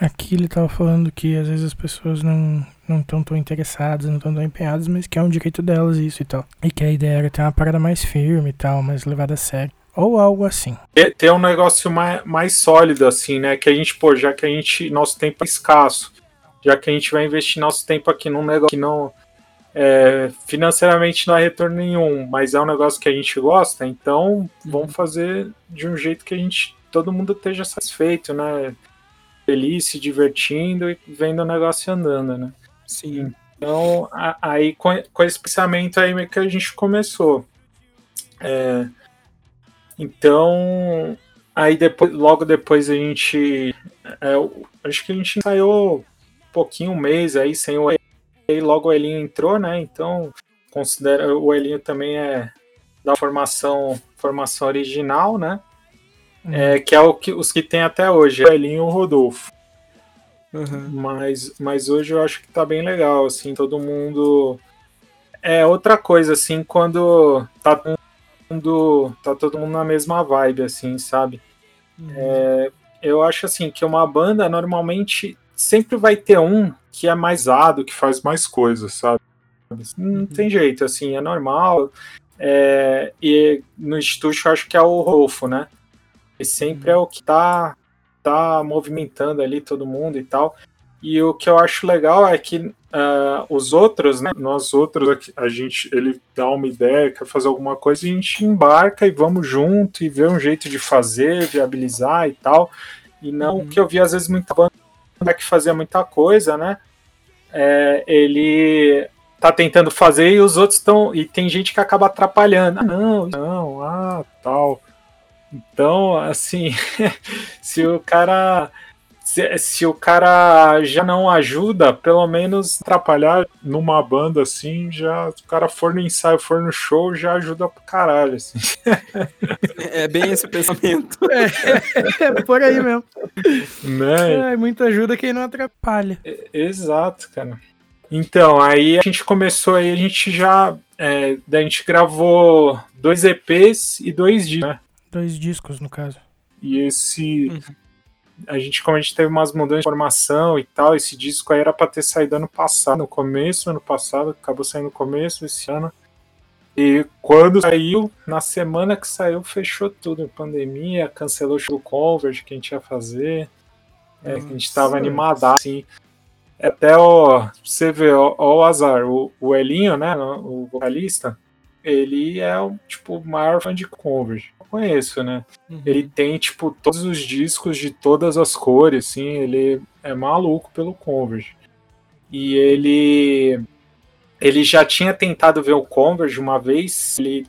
Aqui ele tava falando que às vezes as pessoas não não estão tão interessadas, não estão tão empenhadas, mas que é um direito delas isso e tal. E que a ideia era ter uma parada mais firme e tal, mais levada a sério. Ou algo assim. Ter um negócio mais, mais sólido, assim, né? Que a gente, pô, já que a gente. Nosso tempo é escasso. Já que a gente vai investir nosso tempo aqui num negócio que não. É, financeiramente não há retorno nenhum, mas é um negócio que a gente gosta, então vamos fazer de um jeito que a gente. todo mundo esteja satisfeito, né? Feliz, se divertindo e vendo o negócio andando, né? Sim. Então, a, aí com, com esse pensamento aí meio que a gente começou. É, então, aí depois, logo depois a gente. É, acho que a gente ensaiou um pouquinho, um mês aí sem o aí logo o Elinho entrou, né? Então, considera o Elinho também é da formação formação original, né? Uhum. É, que é o que os que tem até hoje, o Elinho e o Rodolfo. Uhum. Mas, mas hoje eu acho que tá bem legal, assim, todo mundo. É outra coisa, assim, quando tá todo mundo, tá todo mundo na mesma vibe, assim, sabe? Uhum. É, eu acho, assim, que uma banda normalmente sempre vai ter um que é mais ado, que faz mais coisas, sabe? Não uhum. tem jeito, assim, é normal. É, e no estúdio eu acho que é o Rolfo, né? E sempre é o que tá tá movimentando ali todo mundo e tal. E o que eu acho legal é que uh, os outros, né, nós outros, a gente, ele dá uma ideia, quer fazer alguma coisa, e a gente embarca e vamos junto e vê um jeito de fazer, viabilizar e tal. E não uhum. que eu vi às vezes muita banda que fazia muita coisa, né? É, ele tá tentando fazer e os outros estão. E tem gente que acaba atrapalhando. Ah, não, não, ah, tal. Então, assim, se o cara se, se, o cara já não ajuda, pelo menos atrapalhar numa banda assim, já se o cara for no ensaio, for no show, já ajuda pro caralho, assim. É bem esse pensamento. É, é por aí mesmo. Né? É, muita ajuda quem não atrapalha. É, exato, cara. Então, aí a gente começou aí, a gente já. É, a gente gravou dois EPs e dois discos, né? Dois discos, no caso. E esse. Uhum. A gente, como a gente teve umas mudanças de formação e tal, esse disco aí era pra ter saído ano passado, no começo, ano passado, acabou saindo no começo desse ano. E quando saiu, na semana que saiu, fechou tudo. Pandemia, cancelou o show do Converge que a gente ia fazer. É, que a gente tava animado assim. Até o. Você vê, ó, ó o azar. O, o Elinho, né? O vocalista, ele é o tipo, maior fã de Converge conheço, né? Uhum. Ele tem, tipo, todos os discos de todas as cores, assim, ele é maluco pelo Converge. E ele ele já tinha tentado ver o Converge uma vez, ele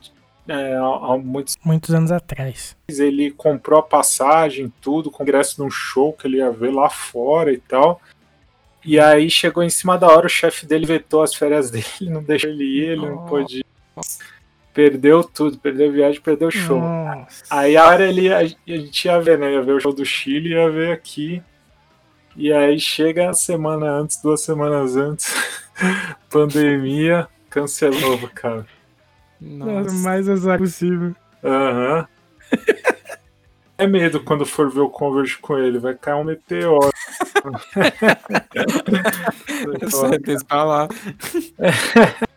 é, há muitos, muitos anos atrás. Ele comprou a passagem, tudo, com ingresso num show que ele ia ver lá fora e tal. E aí chegou em cima da hora, o chefe dele vetou as férias dele, não deixou ele ir, ele oh. não pôde ir perdeu tudo, perdeu a viagem, perdeu o show. Nossa. Aí a hora ele, a, a gente ia ver, né? Ia ver o show do Chile, ia ver aqui. E aí chega a semana antes, duas semanas antes, pandemia, cancelou, cara. Nossa. mais azar possível. Aham. Uhum. é medo quando for ver o Converge com ele, vai cair um meteoro. Certeza pra lá.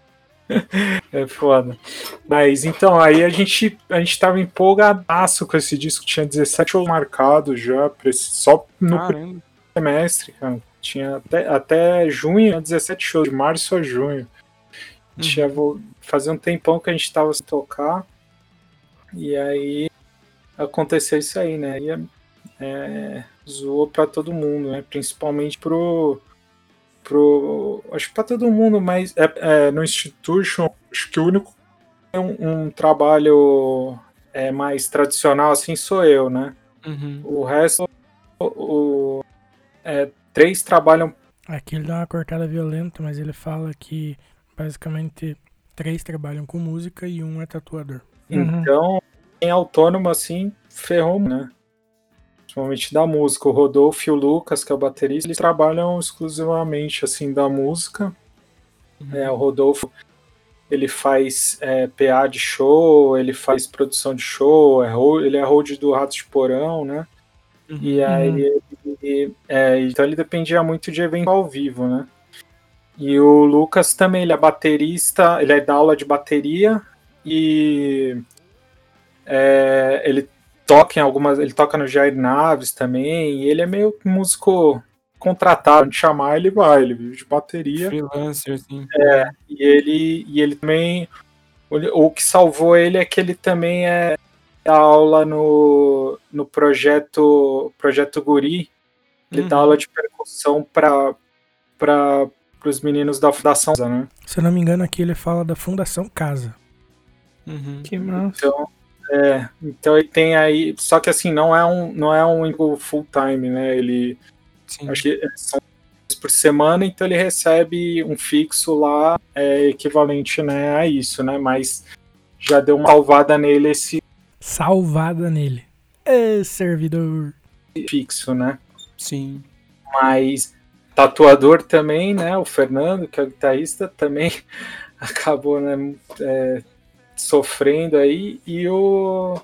é foda. Mas então, aí a gente, a gente tava empolgadaço com esse disco, tinha 17 shows marcados já, só no Caramba. semestre, cara. Tinha até, até junho, 17 shows, de março a junho. Uhum. Tinha, fazia um tempão que a gente tava sem tocar. E aí aconteceu isso aí, né? E é, é, zoou pra todo mundo, né? Principalmente pro pro. Acho que para todo mundo, mas é, é, no Institution, acho que o único é um, um trabalho é, mais tradicional assim sou eu, né? Uhum. O resto, o, o é, três trabalham. Aqui ele dá uma cortada violenta, mas ele fala que basicamente três trabalham com música e um é tatuador. Então, em autônomo assim, ferrou, né? Principalmente da música. O Rodolfo e o Lucas, que é o baterista, eles trabalham exclusivamente assim da música. Uhum. É, o Rodolfo ele faz é, PA de show, ele faz produção de show, é, ele é hold do Ratos de Porão, né? Uhum. E aí ele ele, é, então ele dependia muito de evento ao vivo, né? E o Lucas também, ele é baterista, ele é da aula de bateria e é, ele toca em algumas, ele toca no Jair Naves também, e ele é meio músico contratado, de chamar ele vai, ele vive de bateria. Freelancer, sim. É, e ele, e ele também, o, o que salvou ele é que ele também é dá aula no, no projeto projeto Guri, ele uhum. dá aula de percussão para para os meninos da Fundação né? Se eu não me engano, aqui ele fala da Fundação Casa. Uhum. Que massa. Então, é, então ele tem aí, só que assim, não é um não é um full time, né? Ele Sim. acho que são por semana, então ele recebe um fixo lá é, equivalente, né, a isso, né? Mas já deu uma salvada nele esse salvada nele. É servidor fixo, né? Sim. Mas tatuador também, né? O Fernando, que é o guitarrista, também acabou né, é, sofrendo aí. E o,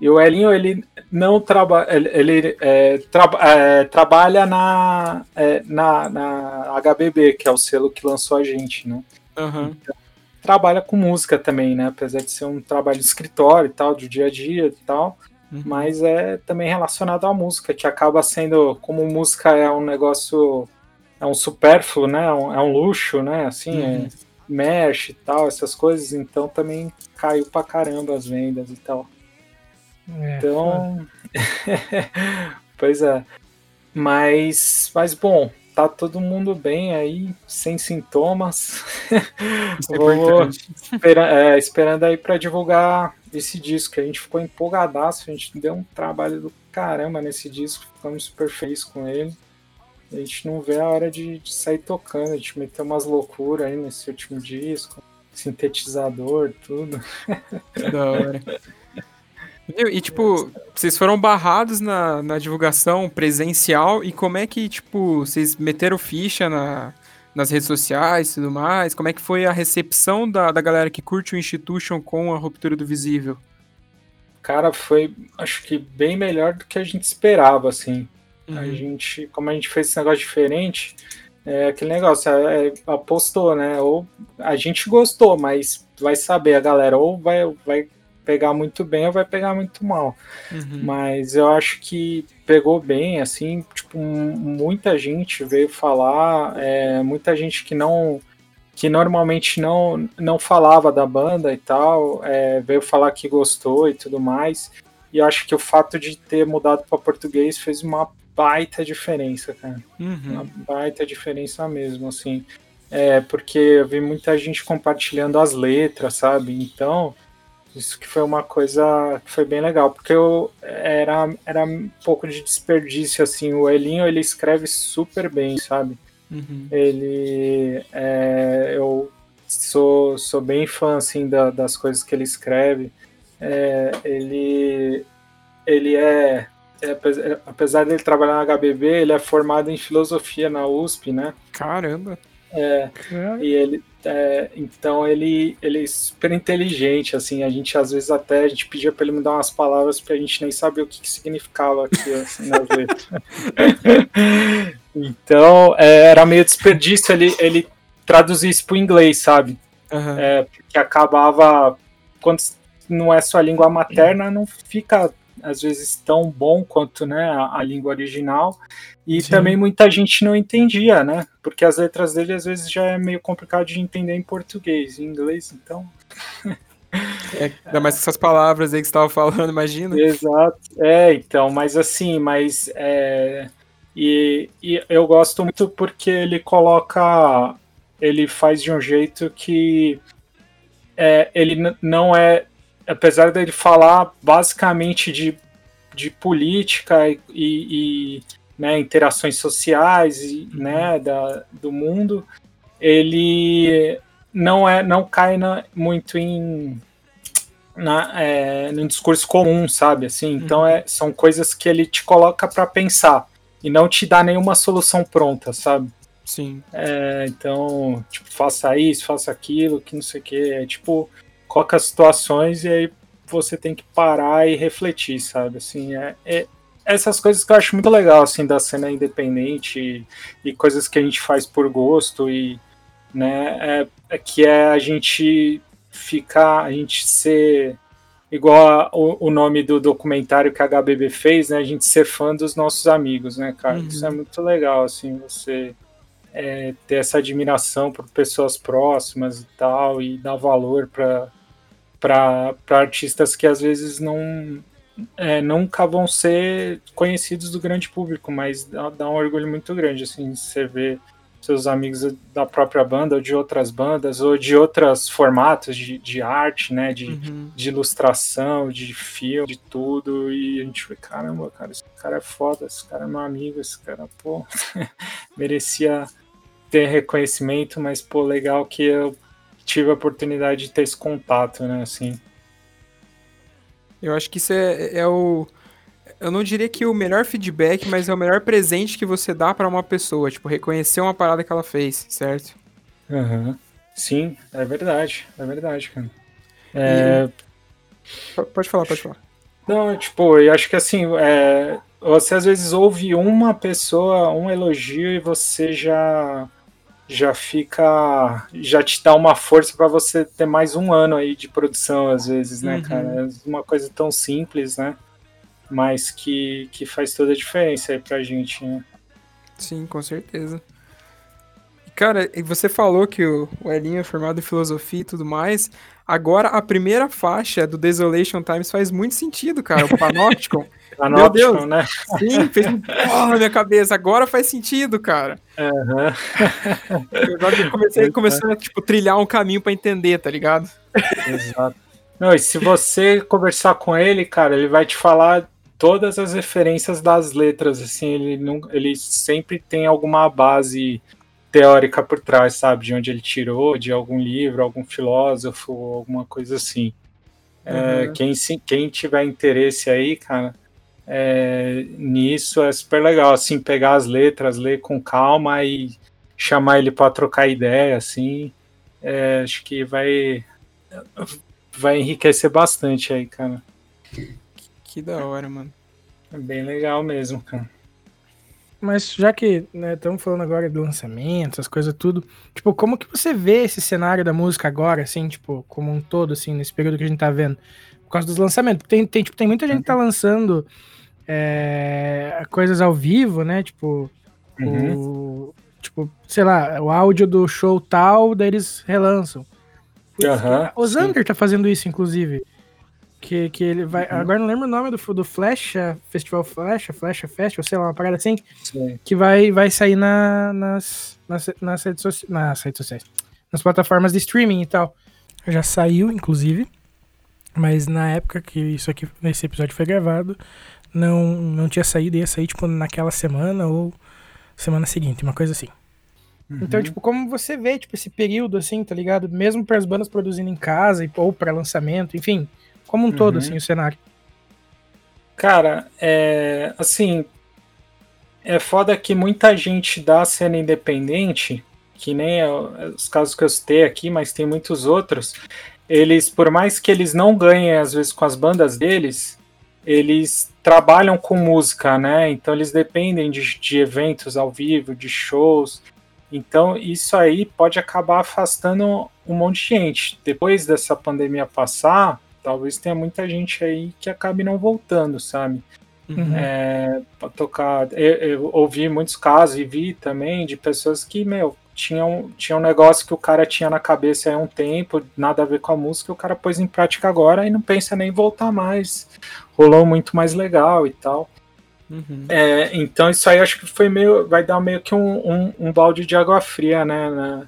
e o Elinho, ele não trabalha. Ele, ele é, tra é, trabalha na, é, na, na HBB, que é o selo que lançou a gente, né? Uhum. Então, trabalha com música também, né? Apesar de ser um trabalho de escritório e tal, do dia a dia e tal. Uhum. Mas é também relacionado à música, que acaba sendo, como música é um negócio, é um supérfluo, né? É um, é luxo, né? Assim, é, uhum. Mexe e tal, essas coisas, então também caiu pra caramba as vendas e tal. É, então. pois é. Mas, mas bom, tá todo mundo bem aí, sem sintomas. É Vou espera, é, esperando aí para divulgar esse disco. A gente ficou empolgadaço, a gente deu um trabalho do caramba nesse disco, ficamos super felizes com ele. A gente não vê a hora de, de sair tocando, a gente meteu umas loucuras aí nesse último disco, sintetizador, tudo. Da hora. E, tipo, vocês foram barrados na, na divulgação presencial e como é que, tipo, vocês meteram ficha na, nas redes sociais e tudo mais? Como é que foi a recepção da, da galera que curte o Institution com a ruptura do visível? Cara, foi, acho que bem melhor do que a gente esperava, assim. Uhum. A gente, como a gente fez esse negócio diferente, é aquele negócio, é, é, apostou, né? Ou a gente gostou, mas vai saber a galera, ou vai, vai pegar muito bem ou vai pegar muito mal. Uhum. Mas eu acho que pegou bem, assim, tipo, muita gente veio falar, é, muita gente que não que normalmente não, não falava da banda e tal, é, veio falar que gostou e tudo mais. E eu acho que o fato de ter mudado para português fez uma baita diferença, cara. Uhum. Uma baita diferença mesmo, assim. É, porque eu vi muita gente compartilhando as letras, sabe? Então, isso que foi uma coisa que foi bem legal, porque eu era, era um pouco de desperdício, assim, o Elinho, ele escreve super bem, sabe? Uhum. Ele, é, eu sou, sou bem fã, assim, da, das coisas que ele escreve, é, ele, ele é, é, apesar dele trabalhar na HBB, ele é formado em filosofia na USP, né? Caramba! É, e ele, é, então ele, ele é super inteligente, assim, a gente às vezes até a gente pedia para ele mudar umas palavras para a gente nem saber o que, que significava aqui, assim, na então é, era meio desperdício ele, ele traduzir isso para o inglês, sabe? Uhum. É, porque acabava, quando não é sua língua materna, não fica às vezes tão bom quanto né, a, a língua original. E Sim. também muita gente não entendia, né? Porque as letras dele às vezes já é meio complicado de entender em português, em inglês, então. É, ainda mais essas palavras aí que você estava falando, imagina. Exato. É, então, mas assim, mas. É, e, e eu gosto muito porque ele coloca. Ele faz de um jeito que. É, ele não é apesar dele falar basicamente de, de política e, e né, interações sociais e, né, da, do mundo, ele não é não cai na, muito em na, é, no discurso comum, sabe? Assim, então uhum. é, são coisas que ele te coloca para pensar e não te dá nenhuma solução pronta, sabe? Sim. É, então, tipo, faça isso, faça aquilo, que não sei o que. É tipo, coloca situações e aí você tem que parar e refletir, sabe? Assim, é, é, essas coisas que eu acho muito legal, assim, da cena independente e, e coisas que a gente faz por gosto e, né, é, é que é a gente ficar, a gente ser igual a, o, o, nome do documentário que a HBB fez, né, a gente ser fã dos nossos amigos, né, cara, uhum. isso é muito legal, assim, você é, ter essa admiração por pessoas próximas e tal, e dar valor para para artistas que às vezes não é, nunca vão ser conhecidos do grande público, mas dá, dá, um orgulho muito grande, assim, você ver seus amigos da própria banda ou de outras bandas ou de outros formatos de, de arte, né, de, uhum. de ilustração, de filme, de tudo, e a gente foi, caramba, cara, esse cara é foda, esse cara é meu amigo, esse cara, pô, merecia ter reconhecimento, mas, pô, legal que eu tive a oportunidade de ter esse contato, né, assim. Eu acho que isso é, é o. Eu não diria que o melhor feedback, mas é o melhor presente que você dá para uma pessoa. Tipo, reconhecer uma parada que ela fez, certo? Uhum. Sim, é verdade. É verdade, cara. É... E... Pode falar, pode falar. Não, tipo, eu acho que assim, é... você às vezes ouve uma pessoa, um elogio e você já já fica. já te dá uma força para você ter mais um ano aí de produção, às vezes, né, uhum. cara? É uma coisa tão simples, né? Mas que, que faz toda a diferença aí pra gente, né? Sim, com certeza. Cara, e você falou que o, o Elinho é formado em filosofia e tudo mais. Agora, a primeira faixa do Desolation Times faz muito sentido, cara. O Panopticon. Meu Deus. né? Sim, fez um porra na minha cabeça. Agora faz sentido, cara. Uhum. Eu comecei, começou a tipo, trilhar um caminho para entender, tá ligado? Exato. Não, e se você conversar com ele, cara, ele vai te falar todas as referências das letras, assim, ele, não, ele sempre tem alguma base teórica por trás, sabe? De onde ele tirou, de algum livro, algum filósofo, alguma coisa assim. É, uhum. É, quem, quem tiver interesse aí, cara, é, nisso é super legal, assim, pegar as letras, ler com calma e chamar ele para trocar ideia, assim, é, acho que vai vai enriquecer bastante aí, cara. Que, que da hora, mano. É bem legal mesmo, cara. Mas já que estamos né, falando agora do lançamento, as coisas tudo, tipo, como que você vê esse cenário da música agora, assim, tipo, como um todo, assim, nesse período que a gente tá vendo? Por causa dos lançamentos. Tem, tem, tipo, tem muita gente que tá lançando é, coisas ao vivo, né? Tipo, uhum. o, tipo, sei lá, o áudio do show tal, daí eles relançam. Uhum, o Zander tá fazendo isso, inclusive. Que, que ele vai. Uhum. Agora não lembro o nome do, do Flecha, Festival Flecha, Flecha Festival, sei lá, uma parada assim. Sim. Que vai, vai sair na, nas, nas, nas, redes sociais, nas redes sociais. Nas plataformas de streaming e tal. Já saiu, inclusive. Mas na época que isso aqui, nesse episódio foi gravado, não, não tinha saído, ia sair, tipo, naquela semana ou semana seguinte, uma coisa assim. Uhum. Então, tipo, como você vê, tipo, esse período, assim, tá ligado? Mesmo para as bandas produzindo em casa ou para lançamento, enfim, como um uhum. todo, assim, o cenário. Cara, é, assim, é foda que muita gente da cena independente, que nem é os casos que eu citei aqui, mas tem muitos outros, eles, por mais que eles não ganhem, às vezes, com as bandas deles, eles trabalham com música, né? Então eles dependem de, de eventos ao vivo, de shows. Então isso aí pode acabar afastando um monte de gente. Depois dessa pandemia passar, talvez tenha muita gente aí que acabe não voltando, sabe? Uhum. É, pra tocar. Eu, eu, ouvi muitos casos e vi também de pessoas que, meu, tinha um, tinha um negócio que o cara tinha na cabeça há um tempo, nada a ver com a música, o cara pôs em prática agora e não pensa nem voltar mais. Rolou muito mais legal e tal. Uhum. É, então isso aí acho que foi meio. vai dar meio que um, um, um balde de água fria, né?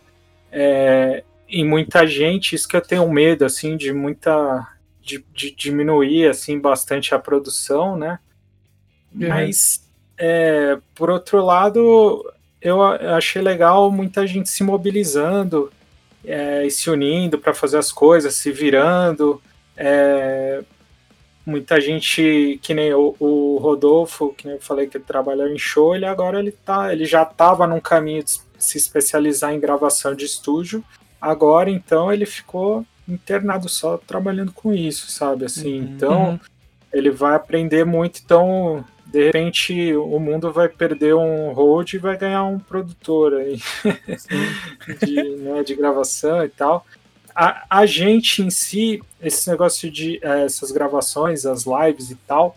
é, em muita gente, isso que eu tenho medo, assim, de muita. de, de diminuir assim bastante a produção, né? Uhum. Mas é, por outro lado, eu achei legal muita gente se mobilizando é, e se unindo para fazer as coisas, se virando. É, muita gente, que nem o, o, Rodolfo, que nem eu falei que ele trabalhou em show, ele agora ele tá, ele já estava num caminho de se especializar em gravação de estúdio. Agora, então, ele ficou internado só trabalhando com isso, sabe? Assim, uhum. então uhum. ele vai aprender muito. Então, de repente o mundo vai perder um road e vai ganhar um produtor aí de, né, de gravação e tal. A, a gente em si, esse negócio de é, essas gravações, as lives e tal,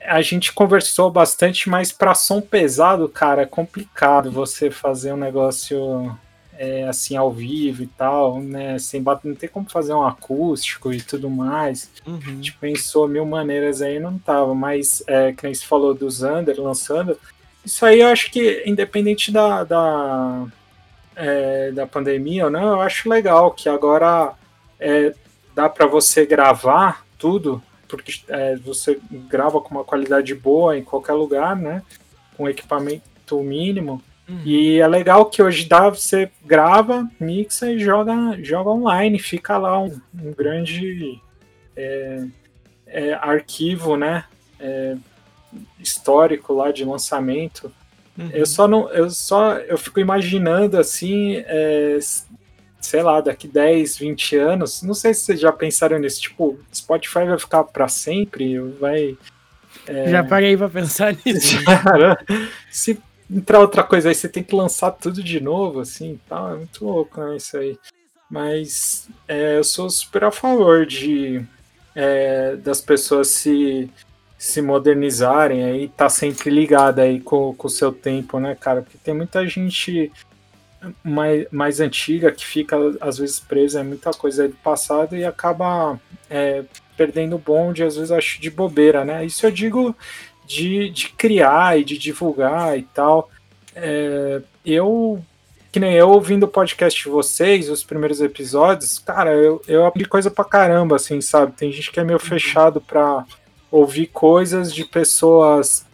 a gente conversou bastante, mas para som pesado, cara, é complicado você fazer um negócio é, assim ao vivo e tal, né? Sem bater, não tem como fazer um acústico e tudo mais. Uhum. A gente pensou mil maneiras aí, não tava, mas é, que nem se falou do Zander lançando, isso aí eu acho que, independente da, da, é, da pandemia ou não, eu acho legal que agora é, dá para você gravar tudo, porque é, você grava com uma qualidade boa em qualquer lugar, né? Com equipamento mínimo. Uhum. E é legal que hoje dá, você grava, mixa e joga, joga online, fica lá um, um grande é, é, arquivo, né? É, histórico lá de lançamento. Uhum. Eu só não, eu só, eu fico imaginando assim, é, sei lá, daqui 10, 20 anos, não sei se vocês já pensaram nisso, tipo, Spotify vai ficar para sempre, vai é... Já parei pra pensar nisso. se entrar outra coisa aí, você tem que lançar tudo de novo, assim, tal. É muito louco, né, isso aí. Mas é, eu sou super a favor de é, das pessoas se, se modernizarem aí, tá sempre ligada aí com, com o seu tempo, né, cara? Porque tem muita gente mais, mais antiga que fica, às vezes, presa em muita coisa do passado e acaba é, perdendo o bonde, às vezes, acho de bobeira, né? Isso eu digo de, de criar e de divulgar e tal. É, eu, que nem eu ouvindo o podcast de vocês, os primeiros episódios, cara, eu, eu aprendi coisa pra caramba, assim, sabe? Tem gente que é meio fechado pra ouvir coisas de pessoas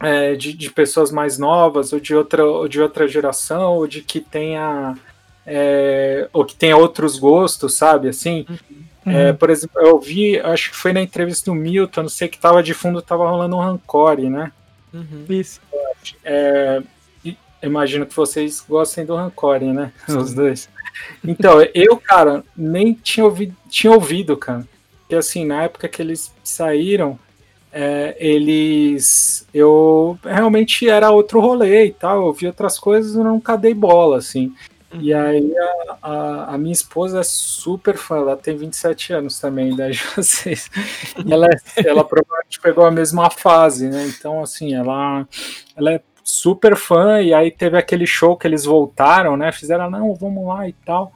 é, de, de, pessoas mais novas ou de outra, ou de outra geração ou de que tenha é, ou que tenha outros gostos, sabe? Assim, uhum. É, por exemplo, eu vi, acho que foi na entrevista do Milton, não sei que tava de fundo, tava rolando um Rancore, né? Uhum. Isso. É, imagino que vocês gostem do Rancore, né? Sim. Os dois. Então, eu, cara, nem tinha ouvido, tinha ouvido, cara. Porque assim, na época que eles saíram, é, eles. Eu realmente era outro rolê e tal, eu vi outras coisas e nunca dei bola, assim. E uhum. aí a, a, a, minha esposa é super fã, ela tem 27 anos também, da vocês. E ela, ela provavelmente pegou a mesma fase, né? Então, assim, ela, ela é super fã, e aí teve aquele show que eles voltaram, né? Fizeram, não, vamos lá e tal.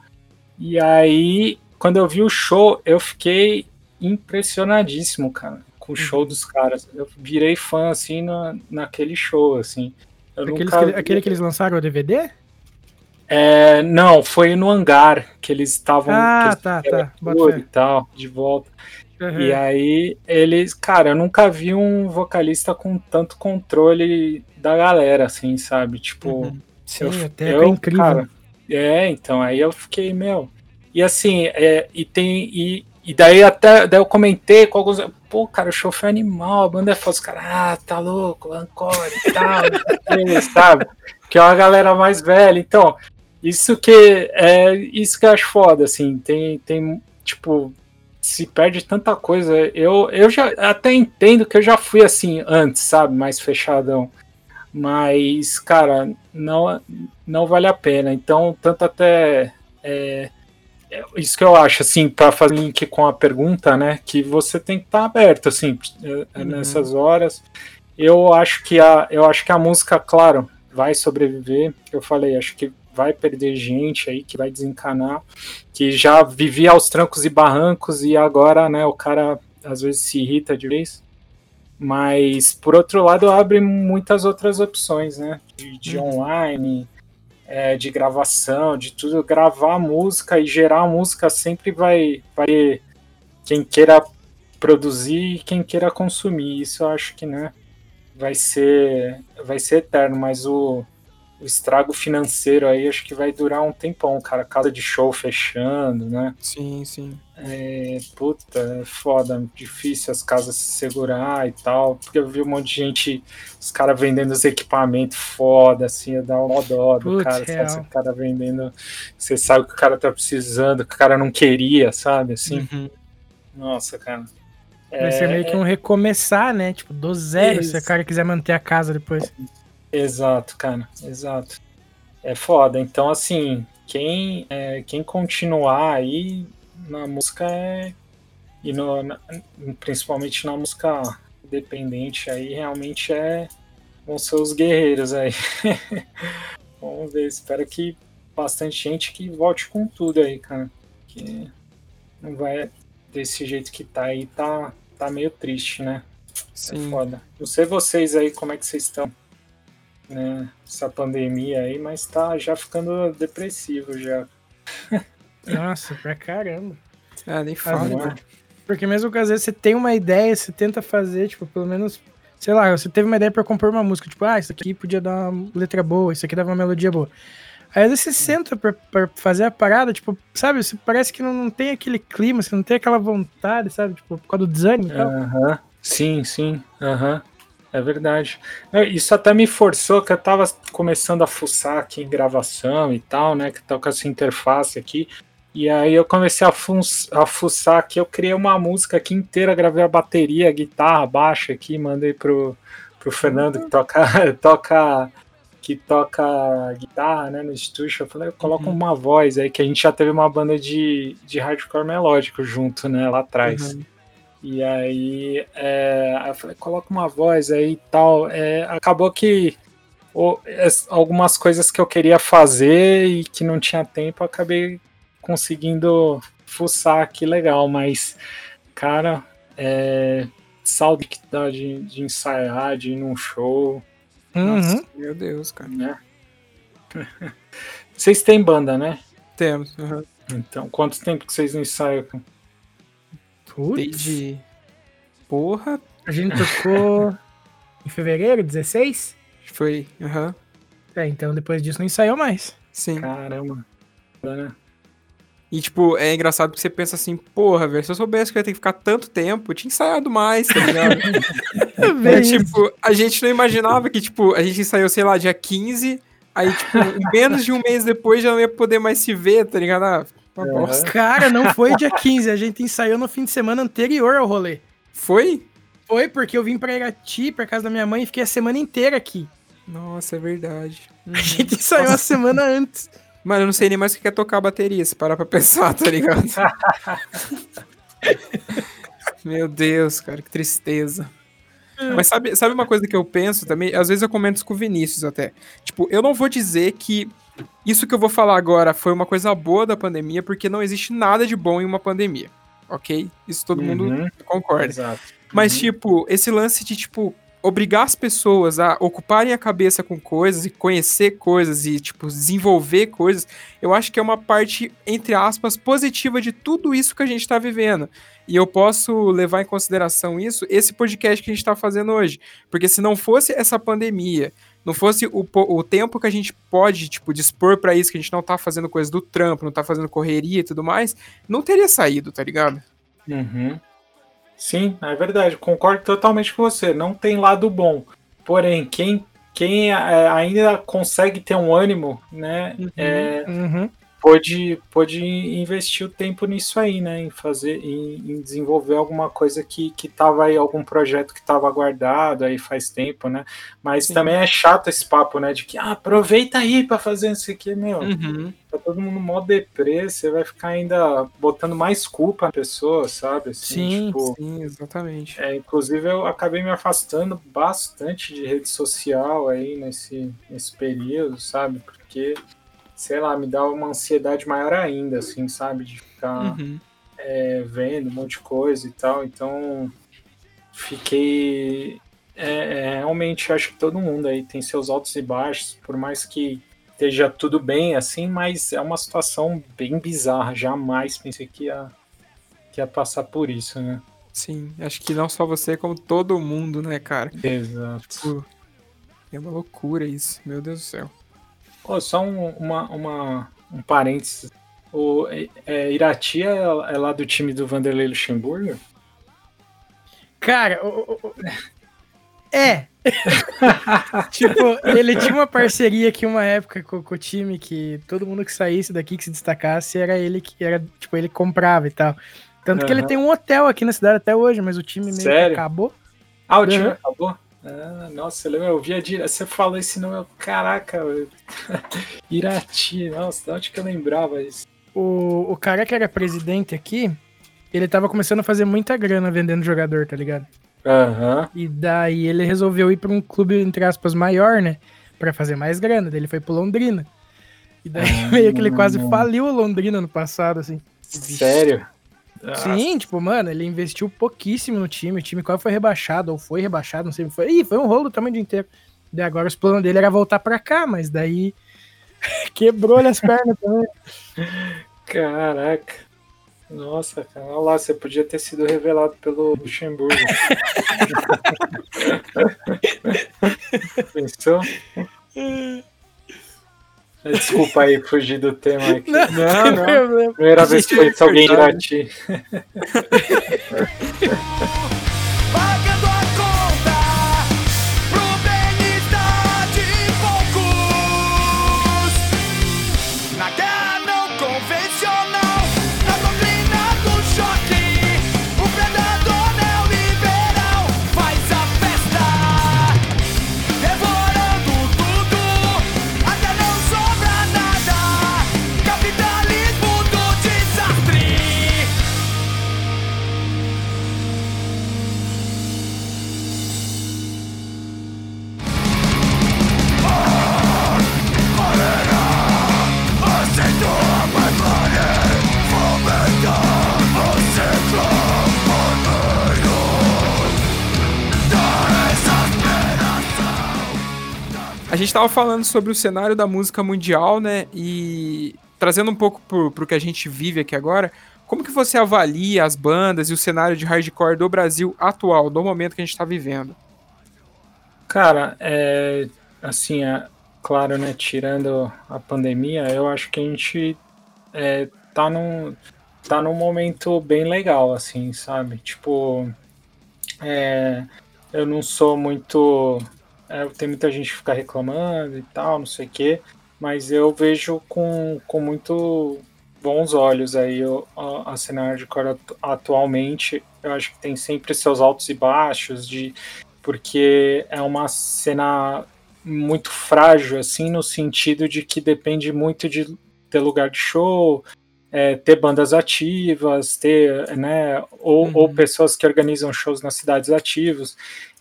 E aí, quando eu vi o show, eu fiquei impressionadíssimo, cara, com o show uhum. dos caras. Eu virei fã, assim, na, naquele show, assim. Aqueles nunca... que, aquele que eles lançaram o DVD? É, não, foi no hangar que eles estavam. Ah, tá, tá. E tal, de volta. Uhum. E aí, eles, cara, eu nunca vi um vocalista com tanto controle da galera, assim, sabe? Tipo, uhum. Sim, eu, até eu, é incrível. Cara, é, então, aí eu fiquei, meu. E assim, é, e tem. E, e daí até daí eu comentei com alguns. Pô, cara, o show foi animal, a banda é foda. Os caras, ah, tá louco, Encore e tal, sabe? Que é uma galera mais velha. Então, isso que é isso que eu acho foda, assim, tem, tem tipo, se perde tanta coisa. Eu, eu já até entendo que eu já fui assim antes, sabe, mais fechadão. Mas, cara, não, não vale a pena. Então, tanto até. É, isso que eu acho, assim, para fazer link com a pergunta, né? Que você tem que estar tá aberto, assim, é, uhum. nessas horas. Eu acho que a, eu acho que a música, claro, vai sobreviver. Eu falei, acho que vai perder gente aí, que vai desencanar, que já vivia aos trancos e barrancos e agora, né, o cara às vezes se irrita de vez. Mas, por outro lado, abre muitas outras opções, né? De, de uhum. online, é, de gravação, de tudo. Gravar música e gerar música sempre vai, vai quem queira produzir e quem queira consumir. Isso eu acho que, né? Vai ser, vai ser eterno, mas o, o estrago financeiro aí acho que vai durar um tempão, cara. Casa de show fechando, né? Sim, sim. É, puta, é foda, difícil as casas se segurar e tal. Porque eu vi um monte de gente, os caras vendendo os equipamentos foda, assim, dá uma dó do cara, sabe? Esse cara vendendo. Você sabe o que o cara tá precisando, que o cara não queria, sabe? Assim. Uhum. Nossa, cara. Vai ser meio que um recomeçar, né? Tipo, do zero, se Isso. o cara quiser manter a casa depois. Exato, cara, exato. É foda. Então, assim, quem, é, quem continuar aí na música é. E no, na- principalmente na música independente aí, realmente é. Vão ser os guerreiros aí. Vamos ver, espero que bastante gente que volte com tudo aí, cara. Que não vai desse jeito que tá aí, tá, tá meio triste, né? É Sim. foda. Não sei vocês aí, como é que vocês estão, né? Essa pandemia aí, mas tá já ficando depressivo já. Nossa, pra caramba. Ah, nem fala. Porque mesmo que às vezes você tem uma ideia, você tenta fazer, tipo, pelo menos, sei lá, você teve uma ideia pra compor uma música, tipo, ah, isso aqui podia dar uma letra boa, isso aqui dava uma melodia boa. Aí às vezes você senta pra, pra fazer a parada, tipo, sabe, você parece que não, não tem aquele clima, você não tem aquela vontade, sabe, tipo, por causa do desânimo e tal. Aham. Sim, sim. Aham. É verdade. Isso até me forçou, que eu tava começando a fuçar aqui em gravação e tal, né? Que tá com essa interface aqui. E aí eu comecei a, a fuçar aqui, eu criei uma música aqui inteira, gravei a bateria, a guitarra, baixo aqui, mandei pro, pro Fernando que toca, toca que toca guitarra, né, no estúdio, eu falei, eu coloco Uhum. uma voz aí, que a gente já teve uma banda de, de hardcore melódico junto, né, lá atrás. Uhum. E aí, é, aí eu falei, coloca uma voz aí e tal. É, acabou que o- es- algumas coisas que eu queria fazer e que não tinha tempo, eu acabei conseguindo fuçar aqui legal, mas, cara, é, saudade que dá de, de ensaiar, de ir num show, Uhum. Nossa, meu Deus, cara. né? Vocês têm banda, né? Temos. uhum. Então, quanto tempo que vocês não ensaiam? Putz, Desde. Porra. a gente tocou em fevereiro, 16? Foi. aham. É, então depois disso não ensaiou mais. Sim. Caramba. E, tipo, é engraçado porque você pensa assim, porra, velho, se eu soubesse que eu ia ter que ficar tanto tempo, eu tinha ensaiado mais, tá ligado? É É, tipo, a gente não imaginava que, tipo, a gente ensaiou, sei lá, dia 15, aí, tipo, menos de um mês depois já não ia poder mais se ver, tá ligado? Ah, bosta. Cara, não foi dia 15, a gente ensaiou no fim de semana anterior ao rolê. Foi? Foi porque eu vim pra Irati, pra casa da minha mãe, e fiquei a semana inteira aqui. Nossa, é verdade. A gente ensaiou a semana antes. Mano, eu não sei nem mais o que é tocar bateria, se parar pra pensar, tá ligado? Meu Deus, cara, que tristeza. Mas sabe, sabe uma coisa que eu penso também? Às vezes eu comento isso com o Vinícius até. Tipo, eu não vou dizer que isso que eu vou falar agora foi uma coisa boa da pandemia, porque não existe nada de bom em uma pandemia. Ok? Isso todo mundo Uhum. concorda. Exato. Mas, Uhum. tipo, esse lance de, tipo, obrigar as pessoas a ocuparem a cabeça com coisas e conhecer coisas e, tipo, desenvolver coisas, eu acho que é uma parte, entre aspas, positiva de tudo isso que a gente tá vivendo. E eu posso levar em consideração isso, esse podcast que a gente tá fazendo hoje. Porque se não fosse essa pandemia, não fosse o, o tempo que a gente pode, tipo, dispor pra isso, que a gente não tá fazendo coisa do trampo, não tá fazendo correria e tudo mais, não teria saído, tá ligado? Uhum. Sim, é verdade. Concordo totalmente com você. Não tem lado bom. Porém, quem, quem é, ainda consegue ter um ânimo, né? Uhum. é, Uhum. Pode, pode investir o tempo nisso aí, né? Em fazer, em, em desenvolver alguma coisa que, que tava aí, algum projeto que tava guardado aí faz tempo, né? Mas Sim. também é chato esse papo, né? De que ah, aproveita aí para fazer isso aqui, meu. Uhum. Tá todo mundo mó deprê, você vai ficar ainda botando mais culpa na pessoa, sabe? Assim, Sim, tipo, Sim, exatamente. é, inclusive eu acabei me afastando bastante de rede social aí nesse, nesse período, sabe? Porque, sei lá, me dá uma ansiedade maior ainda, assim, sabe? De ficar Uhum. é, vendo um monte de coisa e tal. Então, fiquei. é, é, realmente acho que todo mundo aí tem seus altos e baixos, por mais que esteja tudo bem assim, mas é uma situação bem bizarra. Jamais pensei que ia, que ia passar por isso, né? Sim, acho que não só você, como todo mundo, né, cara? Exato. Tipo, é uma loucura isso, meu Deus do céu. Pô, só um, uma, uma, um parênteses. O é, é, Irati é, é lá do time do Vanderlei Luxemburgo? Cara, o- o- é. tipo, ele tinha uma parceria aqui uma época com, com o time que todo mundo que saísse daqui, que se destacasse, era ele que era, tipo, ele comprava e tal. Tanto uhum. que ele tem um hotel aqui na cidade até hoje, mas o time meio Sério? que acabou. Ah, o time acabou? Ah, nossa, eu, eu via direto. Você falou esse nome, caraca, Irati, nossa, de onde que eu lembrava isso? O, o cara que era presidente aqui, ele tava começando a fazer muita grana vendendo jogador, tá ligado? Aham. Uhum. E daí ele resolveu ir pra um clube, entre aspas, maior, né? Pra fazer mais grana. Daí ele foi pro Londrina. E daí ah, meio que ele quase faliu o Londrina no passado, assim. Sério? Sim, tipo, mano, ele investiu pouquíssimo no time. O time quase foi rebaixado, ou foi rebaixado, não sei. Foi, Ih, foi um rolo do tamanho do inteiro. Daí agora os planos dele era voltar pra cá, mas daí quebrou as pernas também. Caraca. Nossa, cara, olha lá, você podia ter sido revelado pelo Luxemburgo. Pensou? Desculpa aí, fugir do tema aqui. Não, não. não. Primeira vez que alguém irati. A gente estava falando sobre o cenário da música mundial, né? E trazendo um pouco pro, pro que a gente vive aqui agora, como que você avalia as bandas e o cenário de hardcore do Brasil atual, do momento que a gente está vivendo? Cara, é, assim, é, claro, né, tirando a pandemia, eu acho que a gente é, tá, num, tá num momento bem legal, assim, sabe? Tipo, é, eu não sou muito é, tem muita gente que fica reclamando e tal, não sei o quê, mas eu vejo com, com muito bons olhos aí a, a cena de cor atualmente. Eu acho que tem sempre seus altos e baixos, de porque é uma cena muito frágil, assim, no sentido de que depende muito de ter lugar de show, é, ter bandas ativas, ter, né, ou, uhum. ou pessoas que organizam shows nas cidades ativos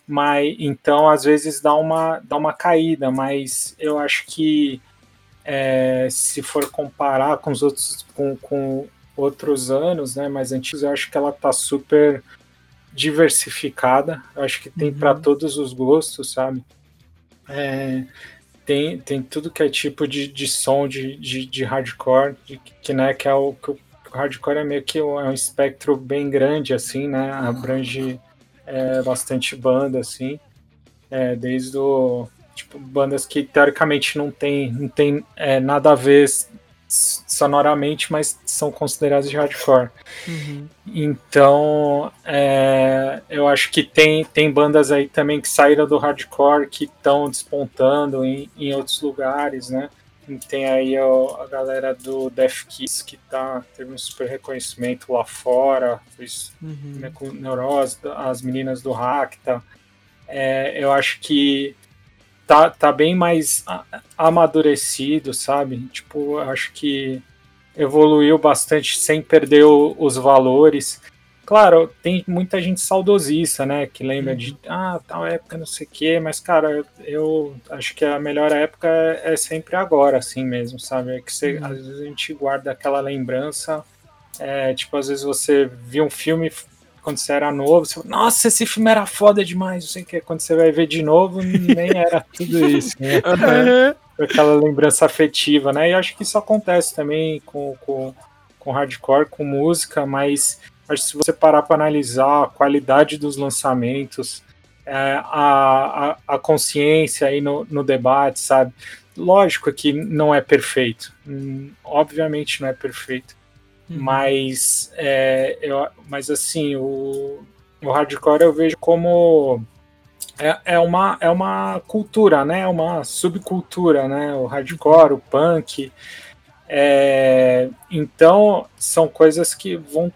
mas então às vezes dá uma, dá uma caída, mas eu acho que é, se for comparar com os outros com, com outros anos, né, mais antigos, eu acho que ela tá super diversificada. Eu acho que tem uhum. para todos os gostos, sabe? É, tem, tem tudo que é tipo de, de som de, de, de hardcore, de, que, né, que é o que o hardcore é meio que um, é um espectro bem grande, assim, né? Abrange é, bastante banda, assim, é, desde o, tipo, bandas que teoricamente não tem, não tem é, nada a ver sonoramente, mas são consideradas de hardcore. Uhum. Então, é, eu acho que tem, tem bandas aí também que saíram do hardcore que estão despontando em, em outros lugares, né? Tem aí a, a galera do Death Kiss que tá, teve um super reconhecimento lá fora, fez uhum. né, com Neurose, as meninas do Racta. É, eu acho que tá, tá bem mais amadurecido, sabe? Tipo, eu acho que evoluiu bastante sem perder o, os valores. Claro, tem muita gente saudosista, né? Que lembra uhum. de, ah, tal época, não sei o quê, mas, cara, eu acho que a melhor época é, sempre agora, assim mesmo, sabe? É que você, uhum. às vezes a gente guarda aquela lembrança. É, tipo, às vezes você viu um filme quando você era novo, você fala, nossa, esse filme era foda demais, não sei o que. Quando você vai ver de novo, nem era tudo isso, né? Uhum. Aquela lembrança afetiva, né? E acho que isso acontece também com, com, com hardcore, com música, mas Acho que se você parar para analisar a qualidade dos lançamentos, é, a, a, a, consciência aí no, no debate, sabe? Lógico que não é perfeito, hum, obviamente não é perfeito, uhum. mas, é, eu, mas assim, o, o hardcore eu vejo como é, é, uma, é uma cultura, né? É uma subcultura, né? O hardcore, o punk. É, então, são coisas que vão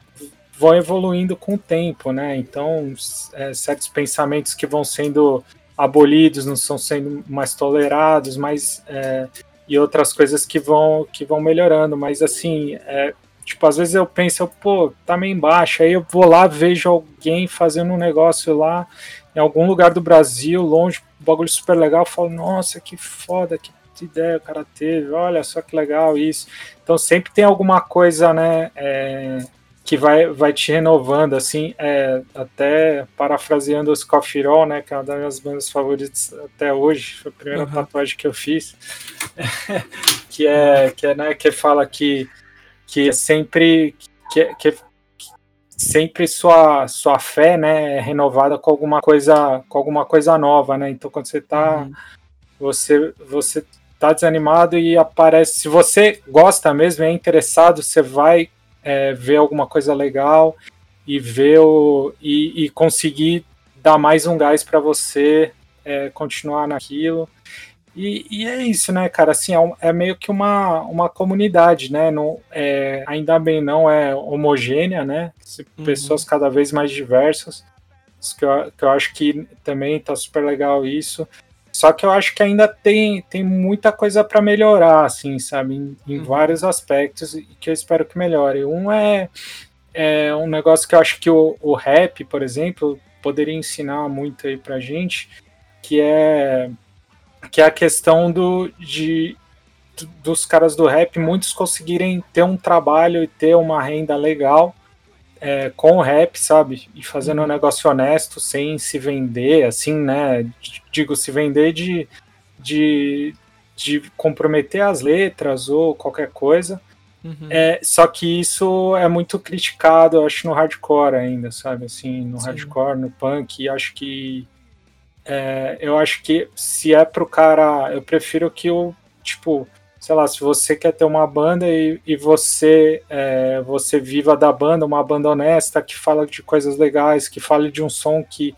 vão evoluindo com o tempo, né? Então, é, certos pensamentos que vão sendo abolidos não estão sendo mais tolerados, mas é, e outras coisas que vão que vão melhorando, mas assim, é, tipo, às vezes eu penso, pô, tá meio embaixo, aí eu vou lá, vejo alguém fazendo um negócio lá em algum lugar do Brasil, longe, um bagulho super legal, eu falo, nossa, que foda, que ideia o cara teve, olha só que legal isso. Então sempre tem alguma coisa, né, é, que vai, vai te renovando, assim, é, até parafraseando os Coffee Roll, né, que é uma das minhas bandas favoritas até hoje, foi a primeira uhum. tatuagem que eu fiz, que é, que é, né, que fala que, que é sempre, que, que sempre sua, sua fé, né, é renovada com alguma coisa, com alguma coisa nova, né, então quando você tá, uhum. você, você tá desanimado e aparece, se você gosta mesmo, é interessado, você vai é, ver alguma coisa legal e ver o, e, e conseguir dar mais um gás para você é, continuar naquilo. E, e, é isso, né, cara? Assim, é, é, meio que uma, uma comunidade, né? Não, é, ainda bem não é homogênea, né? Uhum. Pessoas cada vez mais diversas. Que eu, que eu acho que também tá super legal isso. Só que eu acho que ainda tem, tem muita coisa para melhorar, assim, sabe? Em, em uhum. vários aspectos e que eu espero que melhore. Um é, é um negócio que eu acho que o, o rap, por exemplo, poderia ensinar muito aí pra gente, que é que é a questão do, de, dos caras do rap, muitos conseguirem ter um trabalho e ter uma renda legal é, com o rap, sabe? E fazendo um negócio honesto, sem se vender, assim, né? Digo, se vender de, de, de comprometer as letras ou qualquer coisa. Uhum. É, só que isso é muito criticado, eu acho, no hardcore ainda, sabe? Assim, no Sim. hardcore, no punk, acho que. É, eu acho que se é pro cara. Eu prefiro que o. Tipo, sei lá, se você quer ter uma banda e, e você é, você viva da banda, uma banda honesta que fala de coisas legais, que fale de um som que,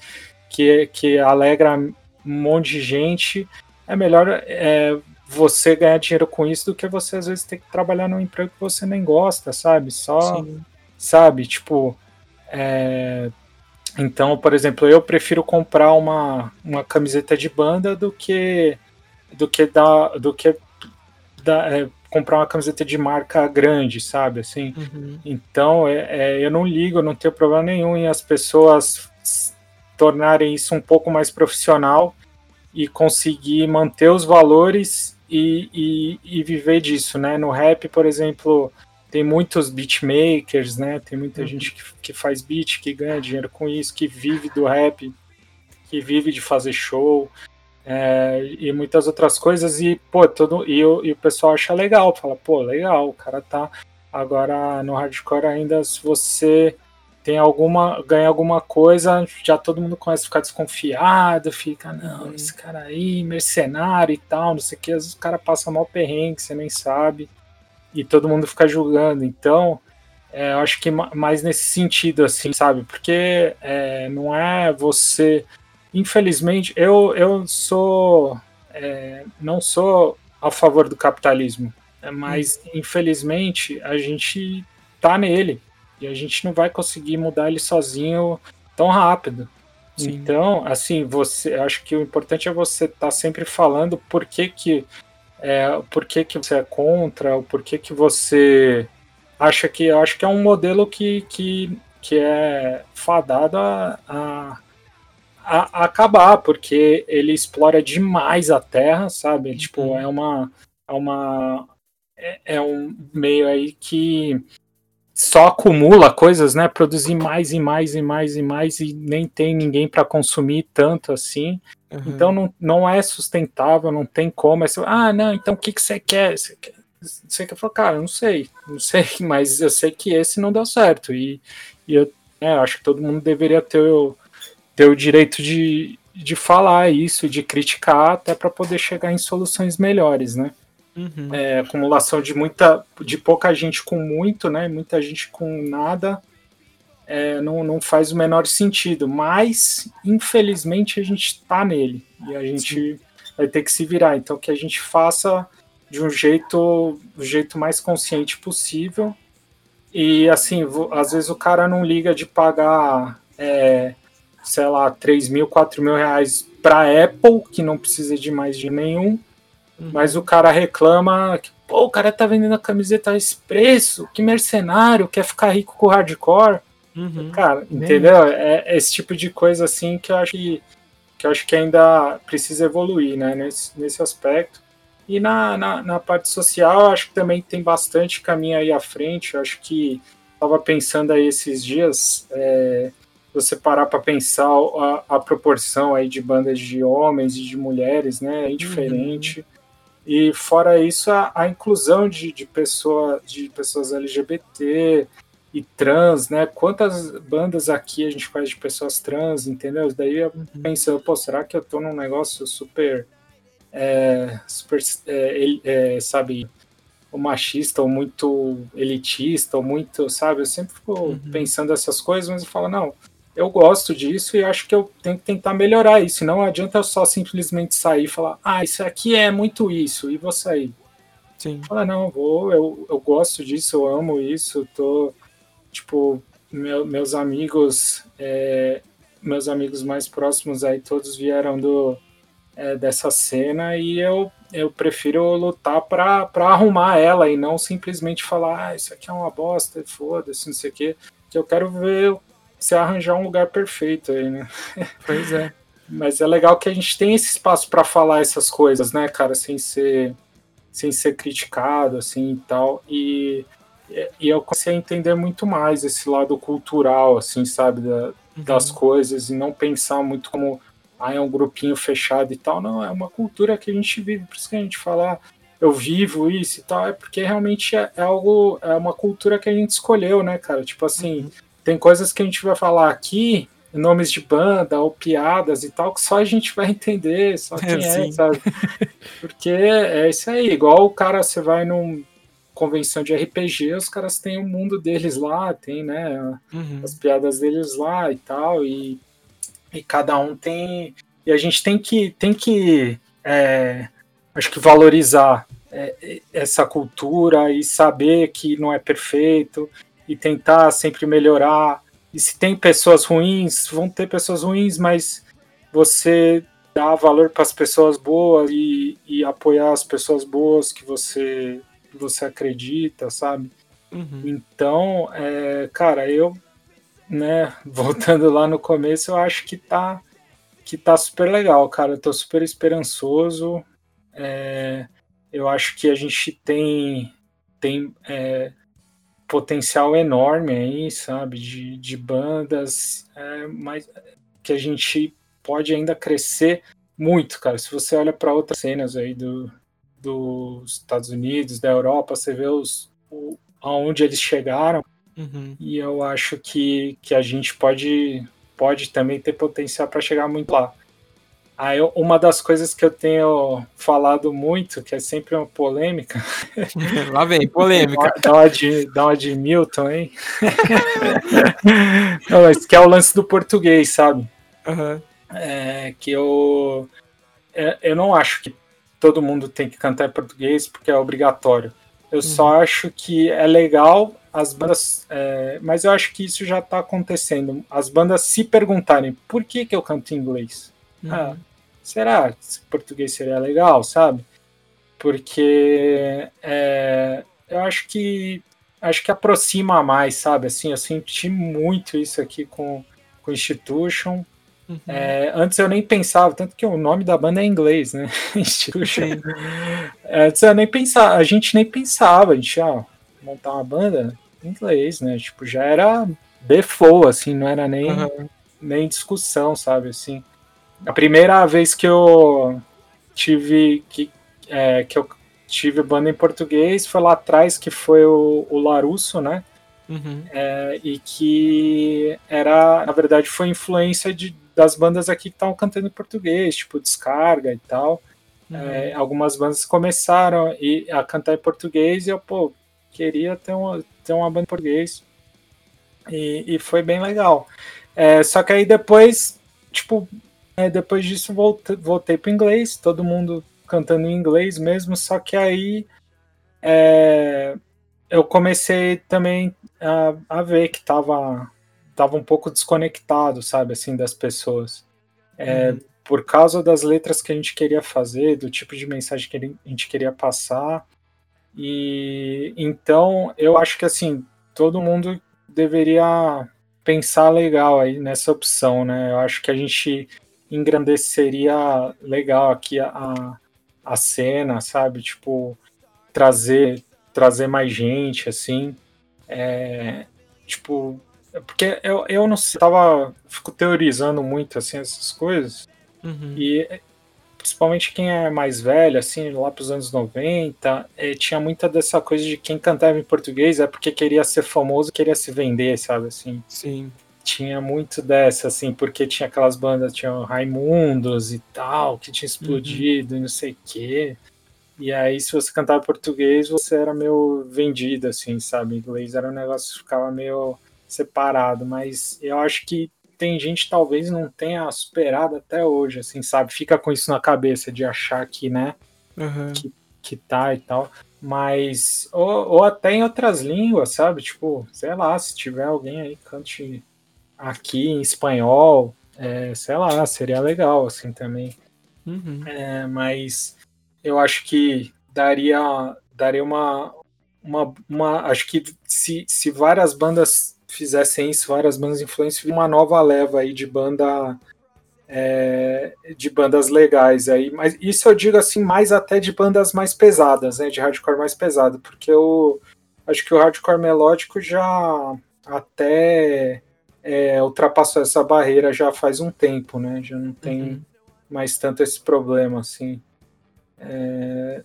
que, que alegra um monte de gente, é melhor é, você ganhar dinheiro com isso do que você às vezes ter que trabalhar num emprego que você nem gosta, sabe? Só, Sim. sabe? Tipo, é, então, por exemplo, eu prefiro comprar uma, uma camiseta de banda do que do que dar, do que da, é, comprar uma camiseta de marca grande, sabe? Assim. Uhum. Então, é, é, eu não ligo, eu não tenho problema nenhum em as pessoas tornarem isso um pouco mais profissional e conseguir manter os valores e, e, e, viver disso, né? No rap, por exemplo, tem muitos beatmakers, né? Tem muita uhum. gente que, que faz beat, que ganha dinheiro com isso, que vive do rap, que vive de fazer show é, e muitas outras coisas, e, pô, todo, e, o, e o pessoal acha legal, fala, pô, legal, o cara tá. Agora no hardcore ainda, se você tem alguma, ganha alguma coisa, já todo mundo começa a ficar desconfiado, fica, não, uhum. esse cara aí, mercenário e tal, não sei o que, às vezes o cara passa mal perrengue, você nem sabe, e todo mundo fica julgando, então, é, eu acho que mais nesse sentido, assim, sabe, porque é, não é você infelizmente, eu, eu sou. É, não sou a favor do capitalismo, né, mas infelizmente a gente tá nele e a gente não vai conseguir mudar ele sozinho tão rápido. Sim. Então, assim, você, acho que o importante é você estar tá sempre falando por que que, é, por que que você é contra, o por que que você acha que, acho que é um modelo que, que, que é fadado a, a a, a acabar, porque ele explora demais a Terra, sabe? Tipo, uhum. é uma. É uma. É, é um meio aí que só acumula coisas, né? Produzir mais e mais e mais e mais e nem tem ninguém para consumir tanto assim. Uhum. Então não, não é sustentável, não tem como. É assim, ah, não, então o que, que você quer? Você quer? Você quer falar, cara, não sei, não sei, mas eu sei que esse não deu certo. E, e eu é, acho que todo mundo deveria ter o, ter o direito de, de falar isso, de criticar, até para poder chegar em soluções melhores, né? Uhum. É, acumulação de muita, de pouca gente com muito, né? Muita gente com nada, é, não, não faz o menor sentido. Mas infelizmente a gente está nele e a gente Sim. vai ter que se virar. Então que a gente faça de um jeito, do jeito mais consciente possível e assim, às vezes o cara não liga de pagar, é, sei lá, 3 mil, 4 mil reais para Apple, que não precisa de mais de nenhum, uhum. mas o cara reclama que, pô, o cara tá vendendo a camiseta a esse preço, que mercenário, quer ficar rico com hardcore. Uhum. Cara, entendeu? É, é esse tipo de coisa assim que eu acho que, que eu acho que ainda precisa evoluir, né, nesse, nesse aspecto. E na, na, na, parte social, acho que também tem bastante caminho aí à frente. Eu acho que estava pensando aí esses dias, é, você parar para pensar a, a, proporção aí de bandas de homens e de mulheres, né, é indiferente. Uhum. E fora isso, a, a inclusão de, de, pessoa, de pessoas LGBT e trans, né? Quantas bandas aqui a gente faz de pessoas trans, entendeu? Daí eu uhum. pensando, pô, será que eu tô num negócio super é, super, é, é, sabe, o machista ou muito elitista ou muito, sabe? Eu sempre fico uhum. pensando essas coisas, mas eu falo, não, eu gosto disso e acho que eu tenho que tentar melhorar isso. Não adianta eu só simplesmente sair e falar, ah, isso aqui é muito isso, e vou sair. Sim. Fala, não, vou, eu, eu gosto disso, eu amo isso, tô, tipo, meu, meus amigos, é, meus amigos mais próximos aí, todos vieram do, é, dessa cena e eu, eu prefiro lutar para arrumar ela e não simplesmente falar, ah, isso aqui é uma bosta, foda-se, não sei o quê. Que eu quero ver se arranjar um lugar perfeito aí, né? Pois é. Mas é legal que a gente tem esse espaço para falar essas coisas, né, cara, sem ser sem ser criticado assim e tal. E, e eu comecei a entender muito mais esse lado cultural, assim, sabe, da, uhum. das coisas e não pensar muito como ah, é um grupinho fechado e tal. Não, é uma cultura que a gente vive, por isso que a gente fala, ah, eu vivo isso e tal, é porque realmente é, é, algo, é uma cultura que a gente escolheu, né, cara? Tipo assim, uhum. Tem coisas que a gente vai falar aqui, nomes de banda ou piadas e tal, que só a gente vai entender, só quem é, é sabe? Porque é isso aí, igual o cara, você vai num convenção de RPG, os caras têm o mundo deles lá, tem, né, uhum. as piadas deles lá e tal, e e cada um tem e a gente tem que tem que é, acho que valorizar é, essa cultura e saber que não é perfeito e tentar sempre melhorar e se tem pessoas ruins vão ter pessoas ruins mas você dá valor para as pessoas boas e, e, apoiar as pessoas boas que você que você acredita sabe uhum. então é, cara eu né, voltando lá no começo, eu acho que tá que tá super legal, cara. Eu tô super esperançoso. É, eu acho que a gente tem tem é, potencial enorme aí, sabe, de, de bandas, é, mas que a gente pode ainda crescer muito, cara. Se você olha para outras cenas aí do, dos Estados Unidos, da Europa, você vê os, o, aonde eles chegaram Uhum. E eu acho que, que a gente pode, pode também ter potencial para chegar muito lá. Aí, uma das coisas que eu tenho falado muito, que é sempre uma polêmica. Lá vem, polêmica. Dá uma de, dá uma de Milton, hein? Não, mas que é o lance do português, sabe? Uhum. É, que eu, é, eu não acho que todo mundo tem que cantar em português porque é obrigatório. Eu uhum. só acho que é legal as bandas. É, mas eu acho que isso já está acontecendo. As bandas se perguntarem por que, que eu canto em inglês. Uhum. Ah, será que português seria legal, sabe? Porque é, eu acho que acho que aproxima mais, sabe? Assim, eu senti muito isso aqui com, com Institution. Uhum. É, antes eu nem pensava, tanto que o nome da banda é em inglês, né? Institution. Antes eu nem pensava, a gente nem pensava, a gente, ó, montar uma banda em inglês, né? Tipo, já era default, assim, não era nem, uhum. nem discussão, sabe? Assim, a primeira vez que eu tive que, é, que eu tive banda em português foi lá atrás, que foi o, o Larusso, né? Uhum. É, e que era, na verdade, foi influência de, das bandas aqui que estavam cantando em português, tipo Descarga e tal. Uhum. É, algumas bandas começaram a cantar em português e eu, pô, queria ter uma, ter uma banda em português. E, e foi bem legal. É, só que aí depois, tipo, é, depois disso voltei, voltei para inglês, todo mundo cantando em inglês mesmo, só que aí é, eu comecei também a, a ver que tava, tava um pouco desconectado, sabe, assim, das pessoas. É, uhum. Por causa das letras que a gente queria fazer, do tipo de mensagem que a gente queria passar. E então eu acho que assim, todo mundo deveria pensar legal aí nessa opção, né? Eu acho que a gente engrandeceria legal aqui a, a cena, sabe? Tipo, trazer trazer mais gente, assim. É, tipo, porque eu, eu não sei, tava, fico teorizando muito, assim, essas coisas. Uhum. E principalmente quem é mais velho, assim, lá pros anos 90, é, tinha muita dessa coisa de quem cantava em português é porque queria ser famoso, queria se vender, sabe, assim. Sim. Tinha muito dessa, assim, porque tinha aquelas bandas, tinha Raimundos e tal, que tinha explodido uhum. e não sei o quê. E aí, se você cantava português, você era meio vendido, assim, sabe? Inglês era um negócio que ficava meio separado, mas eu acho que tem gente talvez não tenha superado até hoje, assim, sabe? Fica com isso na cabeça de achar que, né, uhum. que, que tá e tal. Mas, ou, ou até em outras línguas, sabe? Tipo, sei lá, se tiver alguém aí cante aqui em espanhol, é, sei lá, seria legal, assim, também. Uhum. É, mas eu acho que daria, daria uma, uma, uma. Acho que se, se várias bandas fizessem isso, várias bandas influentes, uma nova leva aí de banda. É, de bandas legais aí, mas isso eu digo assim, mais até de bandas mais pesadas, né, de hardcore mais pesado, porque eu acho que o hardcore melódico já até é, ultrapassou essa barreira já faz um tempo, né, já não tem uhum. mais tanto esse problema, assim. É,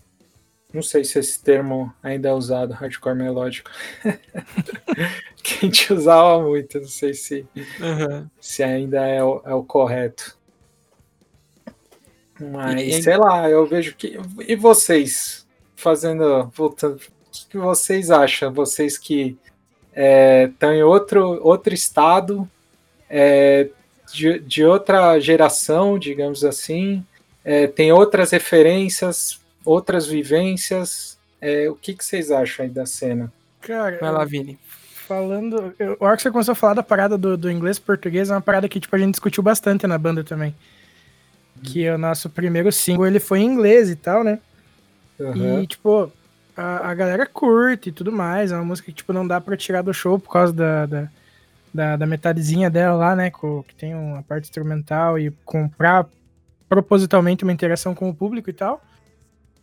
não sei se esse termo ainda é usado, hardcore melódico. que a gente usava muito, não sei se, uhum. se ainda é o, é o correto. Mas, e, sei lá, eu vejo que. E vocês? Fazendo. Voltando. O que vocês acham? Vocês que estão é, em outro, outro estado, é, de, de outra geração, digamos assim, é, tem outras referências, outras vivências. É, o que, que vocês acham aí da cena? Cara, vai lá, Vini. Falando. Eu, a hora que você começou a falar da parada do, do inglês português, é uma parada que tipo, a gente discutiu bastante na banda também. Que o nosso primeiro single ele foi em inglês e tal, né? Uhum. E, tipo, a, a galera curte e tudo mais. É uma música que, tipo, não dá pra tirar do show por causa da, da, da, da metadezinha dela lá, né? Com, que tem uma parte instrumental e comprar propositalmente uma interação com o público e tal.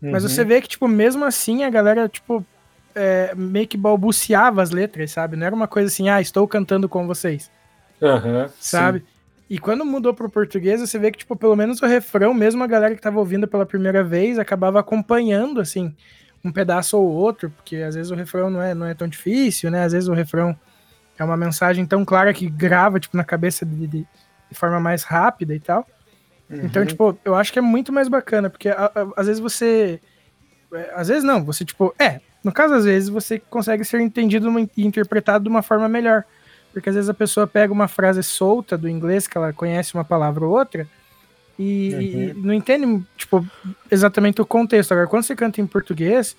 Uhum. Mas você vê que, tipo, mesmo assim a galera, tipo, é, meio que balbuciava as letras, sabe? Não era uma coisa assim, ah, estou cantando com vocês. Uhum, sabe? Sim. E quando mudou pro português, você vê que, tipo, pelo menos o refrão, mesmo a galera que tava ouvindo pela primeira vez, acabava acompanhando, assim, um pedaço ou outro, porque às vezes o refrão não é, não é tão difícil, né? Às vezes o refrão é uma mensagem tão clara que grava, tipo, na cabeça de, de, de forma mais rápida e tal. Então, uhum. Então, tipo, eu acho que é muito mais bacana, porque a, a, às vezes você. É, às vezes não, você, tipo, é. No caso, às vezes, você consegue ser entendido e interpretado de uma forma melhor. Porque às vezes a pessoa pega uma frase solta do inglês, que ela conhece uma palavra ou outra, e, uhum. e não entende, tipo, exatamente o contexto. Agora, quando você canta em português,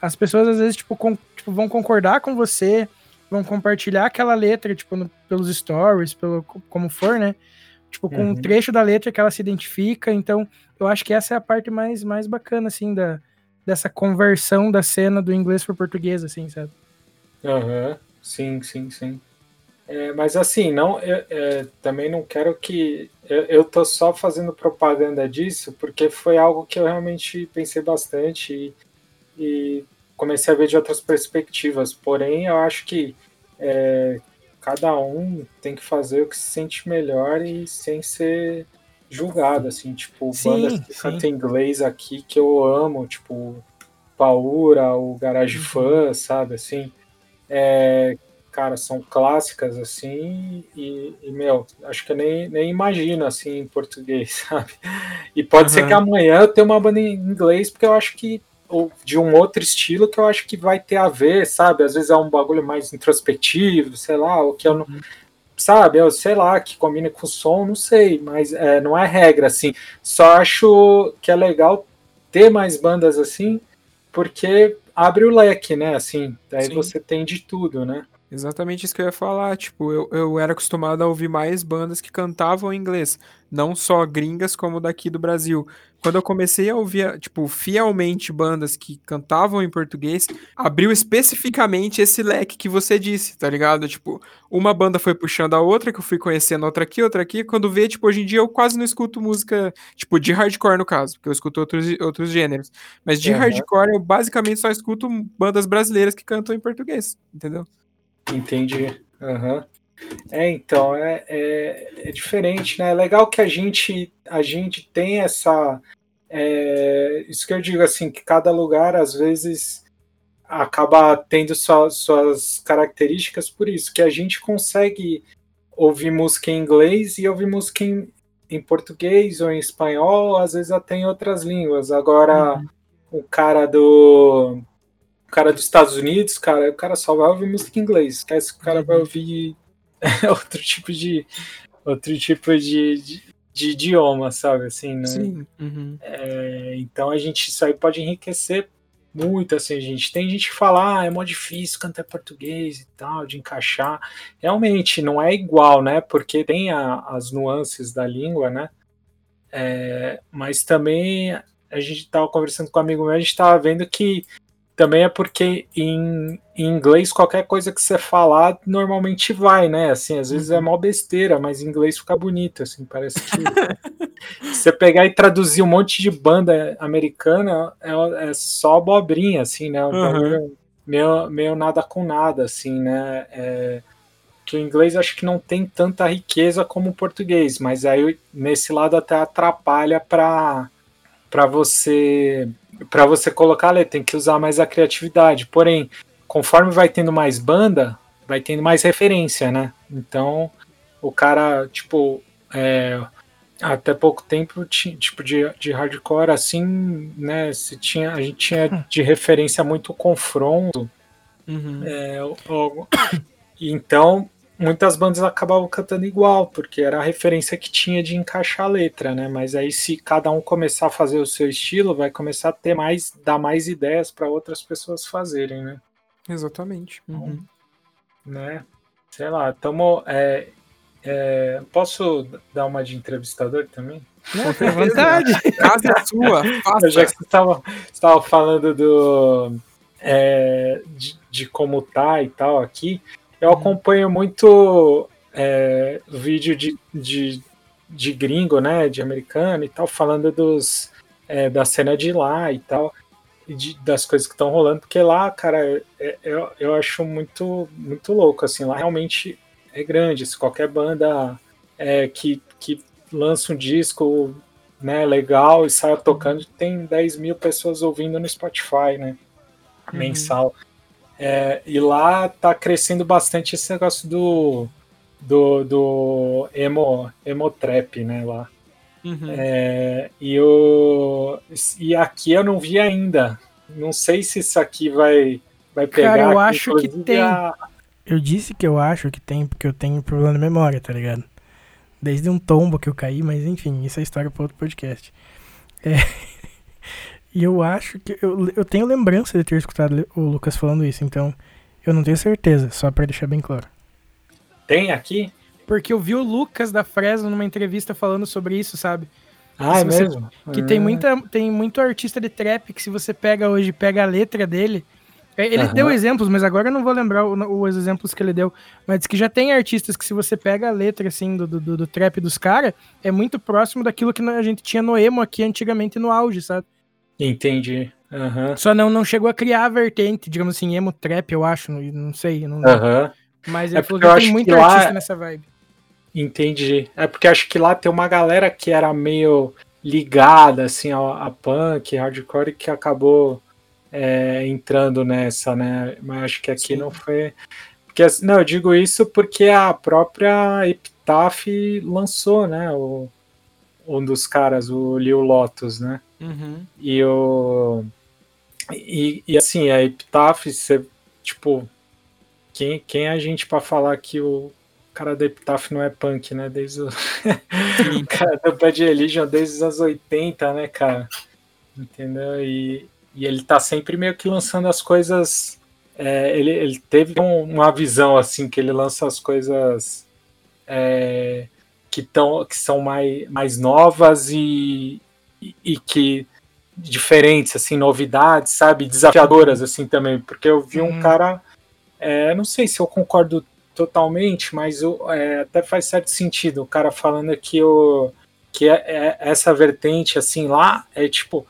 as pessoas às vezes, tipo, com, tipo vão concordar com você, vão compartilhar aquela letra, tipo, no, pelos stories, pelo como for, né? tipo, com uhum. um trecho da letra que ela se identifica. Então, eu acho que essa é a parte mais, mais bacana, assim, da, dessa conversão da cena do inglês para português, assim, sabe? Aham, uhum. sim, sim, sim. É, mas assim, não, eu, é, também não quero que. Eu, tô só fazendo propaganda disso, porque foi algo que eu realmente pensei bastante e, e comecei a ver de outras perspectivas. Porém, eu acho que é, cada um tem que fazer o que se sente melhor e sem ser julgado, assim, tipo, sim, bandas que cantam inglês aqui que eu amo, tipo, Paura, o Garage uhum. Fã, sabe, assim, é, cara, são clássicas, assim, e, e, meu, acho que eu nem, nem imagino, assim, em português, sabe, e pode uhum. ser que amanhã eu tenha uma banda em inglês, porque eu acho que ou de um outro estilo que eu acho que vai ter a ver, sabe? Às vezes é um bagulho mais introspectivo, sei lá, o que eu não. Uhum. Sabe, eu sei lá, que combina com o som, não sei, mas é, não é regra, assim. Só acho que é legal ter mais bandas assim, porque abre o leque, né? Assim, daí Sim. você tem de tudo, né? Exatamente isso que eu ia falar. Tipo, eu, eu era acostumado a ouvir mais bandas que cantavam em inglês, não só gringas como daqui do Brasil. Quando eu comecei a ouvir, tipo, fielmente bandas que cantavam em português, abriu especificamente esse leque que você disse, tá ligado? Tipo, uma banda foi puxando a outra, que eu fui conhecendo outra aqui, outra aqui. Quando vê, tipo, hoje em dia eu quase não escuto música, tipo, de hardcore no caso, porque eu escuto outros, outros gêneros. Mas de Aham. hardcore eu basicamente só escuto bandas brasileiras que cantam em português, entendeu? Entendi. Aham. É, então, é, é, é diferente, né? É legal que a gente, a gente tem essa. é, isso que eu digo, assim, que cada lugar, às vezes, acaba tendo sua- suas características por isso, que a gente consegue ouvir música em inglês e ouvir música em, em português ou em espanhol, às vezes até em outras línguas. Agora, o cara do o cara dos Estados Unidos, cara, o cara só vai ouvir música em inglês. Esquece que o cara vai ouvir outro tipo de outro tipo de, de, de idioma, sabe? Assim, né? Sim. Uhum. É, então a gente isso aí pode enriquecer muito, assim, gente. Tem gente que fala, ah, é mó difícil cantar português e tal, de encaixar. Realmente, não é igual, né? Porque tem a- as nuances da língua, né? É, mas também a gente estava conversando com um amigo meu, a gente estava vendo que também é porque em, em inglês qualquer coisa que você falar normalmente vai, né? Assim, às vezes é mó besteira, mas em inglês fica bonito, assim, parece que se você pegar e traduzir um monte de banda americana, é, é só abobrinha, assim, né? Um Uhum. meio, meio nada com nada, assim, né? É, que o inglês acho que não tem tanta riqueza como o português, mas aí nesse lado até atrapalha para você para você colocar a letra, tem que usar mais a criatividade. Porém, conforme vai tendo mais banda, vai tendo mais referência, né? Então, o cara, tipo, é, até pouco tempo, ti- tipo, de, de hardcore, assim, né? Se tinha, a gente tinha de referência muito confronto. Uhum. É, o- o- então, muitas bandas acabavam cantando igual, porque era a referência que tinha de encaixar a letra, né? Mas aí, se cada um começar a fazer o seu estilo, vai começar a ter mais, dar mais ideias para outras pessoas fazerem, né? Exatamente. Uhum. né? Sei lá, tamo. é, é, posso dar uma de entrevistador também? Não, à vontade. Casa é sua, faça. Já que você estava estava falando do é, de, de como tá e tal aqui, eu acompanho muito é, vídeo de, de, de gringo, né, de americano e tal, falando dos é, da cena de lá e tal, e de- das coisas que estão rolando, porque lá, cara, é- eu, eu acho muito muito louco, assim, lá realmente é grande, se qualquer banda é, que, que lança um disco né, legal e saia tocando, tem 10 mil pessoas ouvindo no Spotify, né? Uhum. Mensal. É, e lá tá crescendo bastante esse negócio do do, do emo, emo trap, né, lá. Uhum. É, e, eu, e aqui eu não vi ainda. Não sei se isso aqui vai, vai pegar. Cara, eu aqui, acho que tem. a- Eu disse que eu acho que tem, porque eu tenho problema de memória, tá ligado? Desde um tombo que eu caí, mas enfim, isso é história para outro podcast. É, E eu acho que. Eu, eu tenho lembrança de ter escutado o Lucas falando isso, então eu não tenho certeza, só pra deixar bem claro. Tem aqui? Porque eu vi o Lucas da Fresno numa entrevista falando sobre isso, sabe? Ah, é você- mesmo? Que Ah. tem, muita, tem muito artista de trap que se você pega hoje, pega a letra dele. é, Ele Aham. deu exemplos, mas agora eu não vou lembrar o- os exemplos que ele deu. Mas diz que já tem artistas que se você pega a letra, assim, do, do, do trap dos caras, é muito próximo daquilo que a gente tinha no emo aqui antigamente no auge, sabe? Entendi. Aham. Só não, não chegou a criar a vertente, digamos assim, emo trap, eu acho, não, não sei. Não, Aham. Mas É ele falou porque eu que tem muito que lá- artista nessa vibe. Entendi. É porque acho que lá tem uma galera que era meio ligada assim a, a punk, hardcore, que acabou é, entrando nessa, né? Mas acho que aqui Sim. não foi. Porque, assim, não, eu digo isso porque a própria Epitaph lançou, né? O, um dos caras, o Lil Lotus, né? Uhum. E o. E, e assim, a Epitaph, você, tipo, quem, quem é a gente pra falar que o cara da Epitaph não é punk, né? Desde o, o cara do Bad Religion desde os anos 80, né, cara? Entendeu? E, e ele tá sempre meio que lançando as coisas. É, ele, ele teve um, uma visão assim que ele lança as coisas é, que, tão, que são mais, mais novas e, e, e que diferentes, assim, novidades, sabe, desafiadoras assim também, porque eu vi um uhum. cara, é, não sei se eu concordo totalmente, mas eu, é, até faz certo sentido. O cara falando que o que é, é, essa vertente assim lá é tipo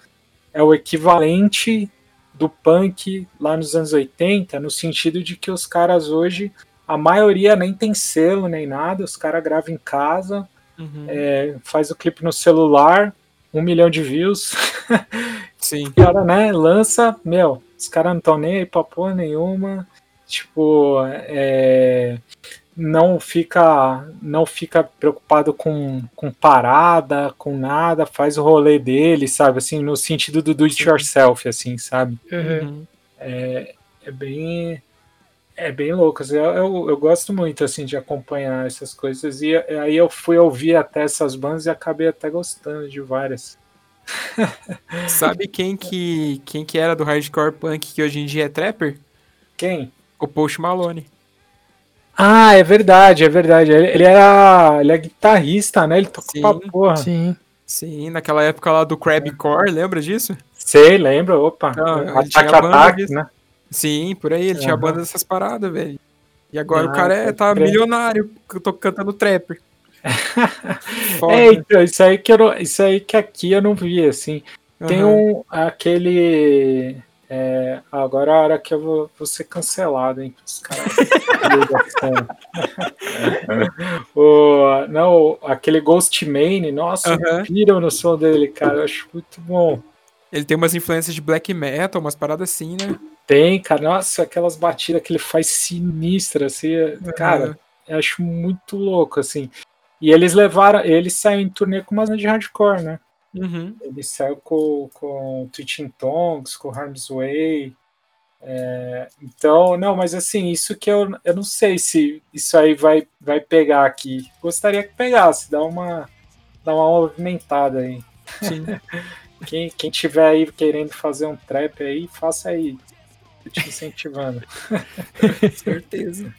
é o equivalente do punk lá nos anos 80, no sentido de que os caras hoje, a maioria nem tem selo nem nada, os caras gravam em casa, uhum. é, faz o clipe no celular, um milhão de views. Sim. e cara, né, lança, meu, os caras não estão nem aí pra porra nenhuma. Tipo, é, não fica não fica preocupado com, com parada, com nada, faz o rolê dele, sabe? Assim, no sentido do do it yourself, assim, sabe? Uhum. É, é bem é bem louco. Assim, eu, eu, eu, gosto muito assim de acompanhar essas coisas e aí eu fui ouvir até essas bandas e acabei até gostando de várias. Sabe quem que quem que era do hardcore punk que hoje em dia é trapper? Quem? O Post Malone. Ah, é verdade, é verdade. Ele, era, ele é guitarrista, né? Ele toca sim, pra porra. Sim. Sim, naquela época lá do Crabcore, lembra disso? Sei, lembro, opa. Não, ataque, ataque, né? Sim, por aí, ele uhum. tinha banda dessas paradas, velho. E agora ah, o cara é, tá crer. milionário, eu tô cantando trapper. é, então, isso aí que eu, isso aí que aqui eu não vi, assim. Uhum. Tem um aquele é, agora é a hora que eu vou, vou ser cancelado, hein? Os caras. o, não, aquele Ghost nossa, uhum. no som dele, cara. Eu acho muito bom. Ele tem umas influências de black metal, umas paradas assim, né? Tem, cara. Nossa, aquelas batidas que ele faz sinistras, assim. Uhum. Cara, eu acho muito louco, assim. E eles levaram. Eles saem em turnê com umas de hardcore, né? Uhum. Ele saiu com, com Twitching Tongues, com Harm's Way. É, então, não, mas assim, isso que eu, eu não sei se isso aí vai, vai pegar aqui. Gostaria que pegasse, dá uma, dá uma movimentada aí. Sim. quem, quem tiver aí querendo fazer um trap aí, faça aí. Tô te incentivando. Certeza.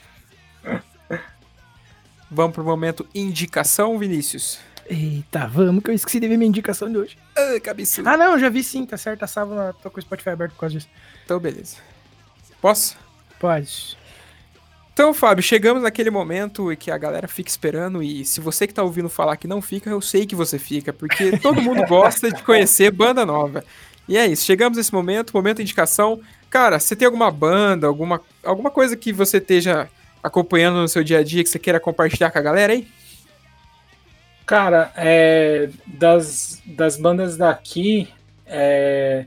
Vamos pro momento indicação, Vinícius. Eita, vamos que eu esqueci de ver minha indicação de hoje. Ah, cabeça. Ah, não, já vi sim, tá certo. A Sávila tô com o Spotify aberto por causa disso. Então, beleza. Posso? Pode. Então, Fábio, chegamos naquele momento que a galera fica esperando e se você que tá ouvindo falar que não fica, eu sei que você fica, porque todo mundo gosta de conhecer banda nova. E é isso, chegamos nesse momento, momento de indicação. Cara, você tem alguma banda, alguma, alguma coisa que você esteja acompanhando no seu dia a dia que você queira compartilhar com a galera aí? Cara, é, das, das bandas daqui, é,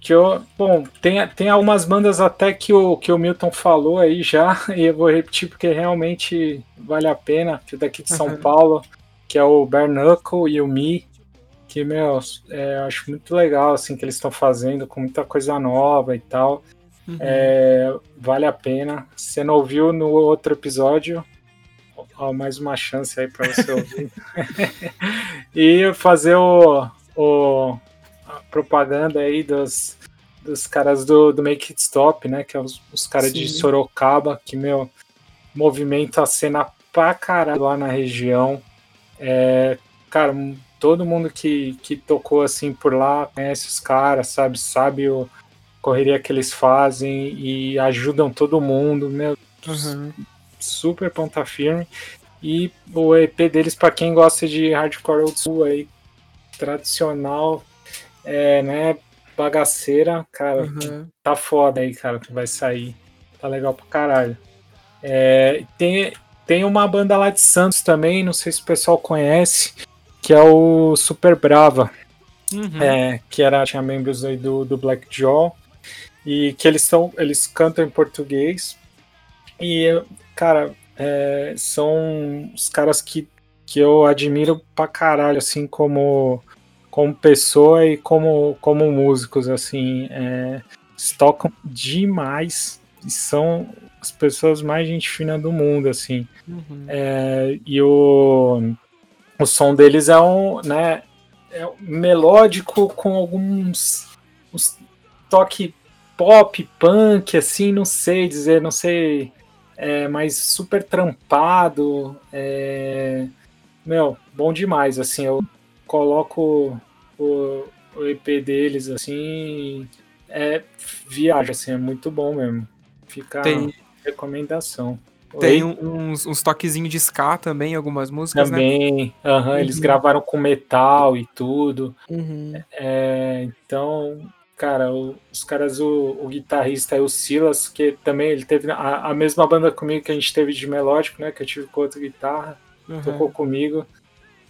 que eu, bom, tem, tem algumas bandas até que o, que o Milton falou aí já, e eu vou repetir porque realmente vale a pena, que é daqui de São uhum. Paulo, que é o Bare Knuckle e o Mi, que, meu, é, eu acho muito legal, assim, que eles estão fazendo, com muita coisa nova e tal. Uhum. É, vale a pena. Se você não ouviu no outro episódio, ó, mais uma chance aí para você ouvir. e fazer o, o a propaganda aí dos, dos caras do, do Make It Stop, né? Que é os, os caras de Sorocaba, que, meu, movimenta a cena pra caralho lá na região. É, cara, todo mundo que, que tocou assim por lá conhece os caras, sabe? Sabe o correria que eles fazem e ajudam todo mundo, meu. Uhum super ponta firme. E o EP deles, para quem gosta de hardcore old school aí, tradicional, é, né, bagaceira, cara, uhum. tá foda aí, cara, que vai sair. Tá legal pra caralho. É, tem, tem uma banda lá de Santos também, não sei se o pessoal conhece, que é o Super Brava. Uhum. É, que era, tinha membros aí do, do Black Jaw. E que eles são. Eles cantam em português. E cara, é, são os caras que, que eu admiro pra caralho, assim, como, como pessoa e como, como músicos, assim. É, tocam demais e são as pessoas mais gente fina do mundo, assim. Uhum. É, e o, o som deles é um, né, é melódico com alguns... Os, toque pop, punk, assim, não sei dizer, não sei, é, mas super trampado, é, meu, bom demais, assim, eu coloco o, o EP deles, assim, é, viaja, assim, é muito bom mesmo, fica Tem- recomendação. Tem Oi? uns, uns toquezinhos de ska também, algumas músicas, né? Também, aham, eles Uhum. gravaram com metal e tudo. Uhum. É, então, cara, o- os caras, o, o guitarrista é o Silas, que também ele teve a, a mesma banda comigo que a gente teve de melódico, né? Que eu tive com outra guitarra, Uhum. tocou comigo.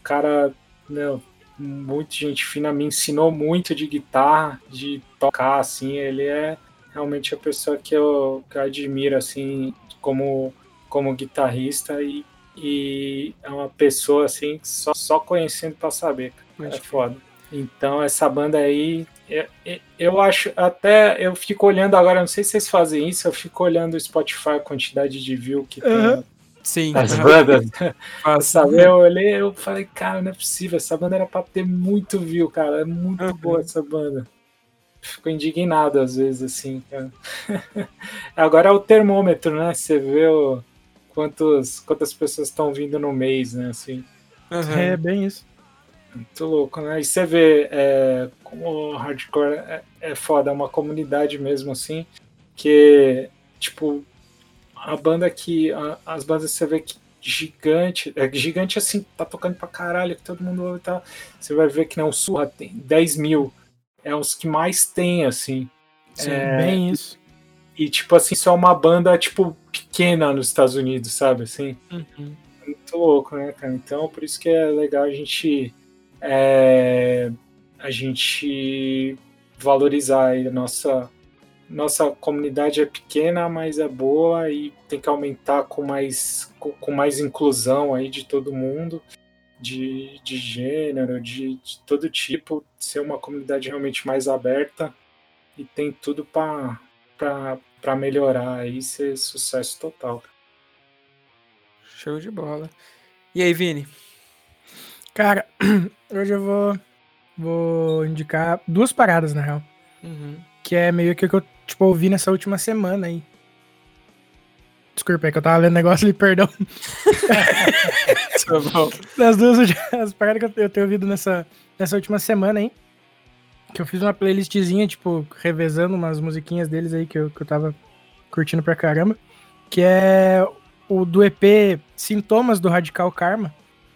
O cara, meu, muito gente fina, me ensinou muito de guitarra, de tocar, assim. Ele é realmente a pessoa que eu, que eu admiro, assim, como, como guitarrista e, e é uma pessoa, assim, só, só conhecendo pra saber, cara. É foda. Então, essa banda aí, eu, eu- eu acho, até eu fico olhando agora, não sei se vocês fazem isso, eu fico olhando o Spotify, a quantidade de view que Aham. tem Sim. aham. bandas. Sabe, eu olhei, eu falei, cara, não é possível, essa banda era pra ter muito view, cara, é muito Uhum. boa essa banda. Fico indignado às vezes, assim. Agora é o termômetro, né? Você vê o, quantos, quantas pessoas estão vindo no mês, né? Assim, Aham. É bem isso. muito louco, né? E você vê é, como o hardcore é, é foda, é uma comunidade mesmo, assim, que, tipo, a banda que. a- as bandas você vê que gigante, é gigante assim, tá tocando pra caralho, que todo mundo ouve e tal. Você vai ver que não, o Surra tem 10 mil. É os que mais tem, assim. Sim. É, bem isso. E, tipo assim, só uma banda, tipo, pequena nos Estados Unidos, sabe? Assim, Uhum. muito louco, né, cara? Então, por isso que é legal a gente. é, a gente valorizar aí a nossa. Nossa comunidade é pequena, mas é boa e tem que aumentar com mais, com, com mais inclusão aí de todo mundo, de, de gênero, de, de todo tipo, ser uma comunidade realmente mais aberta e tem tudo para para melhorar aí ser sucesso total. Show de bola. E aí, Vini? Cara, hoje eu vou, vou indicar duas paradas, na real. Uhum. Que é meio que o que eu, tipo, ouvi nessa última semana aí. Desculpa, é que eu tava lendo negócio ali, perdão. Tá bom. Das duas as paradas que eu, eu tenho ouvido nessa, nessa última semana aí. Que eu fiz uma playlistzinha, tipo, revezando umas musiquinhas deles aí que eu, que eu tava curtindo pra caramba. Que é o do EP Sintomas do Radical Karma.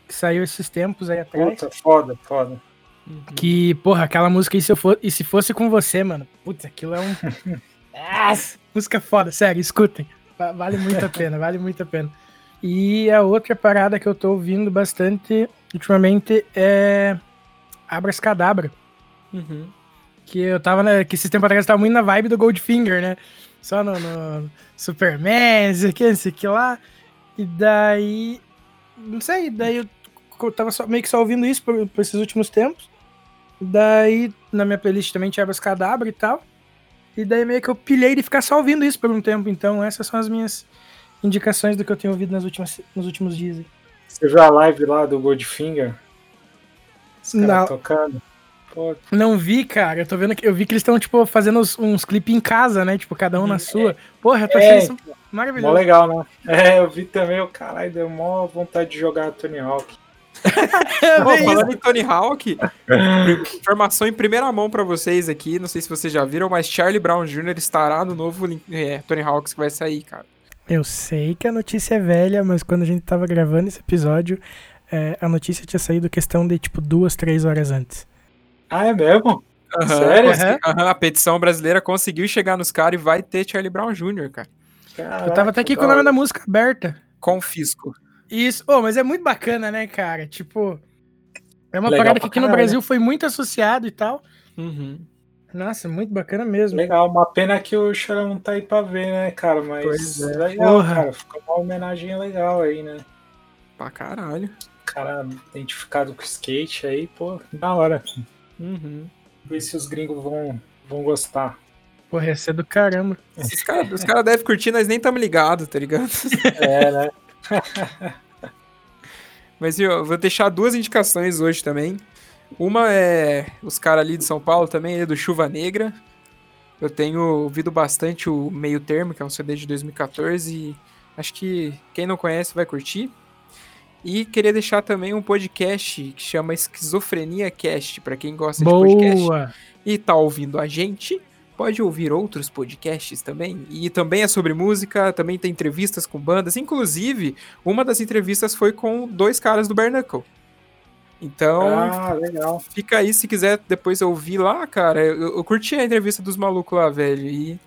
Que saiu esses tempos aí atrás. Puta, foda, foda. Que, porra, aquela música, e se, eu for, e se fosse com você, mano? Putz, aquilo é um. Nossa, música foda, sério, escutem. Va- Vale muito a pena, vale muito a pena. E a outra parada que eu tô ouvindo bastante ultimamente é. Abras Cadabra. Uhum. Que eu tava, né, que esses tempos atrás eu tava muito na vibe do Goldfinger, né? Só no, no Superman, isso aqui, isso aqui lá. E daí. Não sei, daí eu eu tava só- meio que só ouvindo isso por, por esses últimos tempos. Daí na minha playlist também tinha Abras Cadabra e tal. E daí meio que eu pilhei de ficar só ouvindo isso por um tempo. Então essas são as minhas indicações do que eu tenho ouvido nas últimas, nos últimos dias. Você viu a live lá do Goldfinger? Os caras tocando. Pô, Não vi, cara. Eu tô vendo que eu vi que eles estão, tipo, fazendo uns, uns clipes em casa, né? Tipo, cada um na sua. Porra, eu tô É. achando isso mó maravilhoso. legal, né? É, eu vi também, o caralho, deu mó vontade de jogar Tony Hawk. É, Pô, falando em Tony Hawk, informação em primeira mão pra vocês aqui, não sei se vocês já viram, mas Charlie Brown Jr. estará no novo é, Tony Hawks que vai sair, cara. Eu sei que a notícia é velha, mas quando a gente tava gravando esse episódio, é, a notícia tinha saído questão de, tipo, duas, três horas antes. Ah, é mesmo? Aham, Sério? consegui- aham, a petição brasileira conseguiu chegar nos caras e vai ter Charlie Brown Jr., cara. Eu tava até aqui com o nome da música aberta. Confisco. Isso. Oh, mas é muito bacana, né, cara? Tipo, é uma Legal parada que aqui no caralho. Brasil foi muito associado e tal. Uhum. Nossa, muito bacana mesmo. Legal, uma pena que o Chorão não tá aí pra ver, né, cara? Mas Pois é. legal, Porra. cara. Ficou uma homenagem legal aí, né? Pra caralho. Cara identificado com skate aí, pô, da hora. Uhum. Ver se os gringos vão, vão gostar. Porra, ia ser do caramba. Os caras os cara devem curtir, nós nem estamos ligados, tá ligado? É, né? Mas eu vou deixar duas indicações hoje também. Uma é os caras ali de São Paulo também, é do Chuva Negra. Eu tenho ouvido bastante o Meio Termo, que é um CD de 2014, e acho que quem não conhece vai curtir. E queria deixar também um podcast que chama Esquizofrenia Cast, para quem gosta Boa. de podcast e tá ouvindo a gente, pode ouvir outros podcasts também. E também é sobre música, também tem entrevistas com bandas. Inclusive, uma das entrevistas foi com dois caras do Bernacle. Então, Ah, legal. fica aí se quiser depois ouvir lá, cara. Eu, eu curti a entrevista dos malucos lá, velho. E,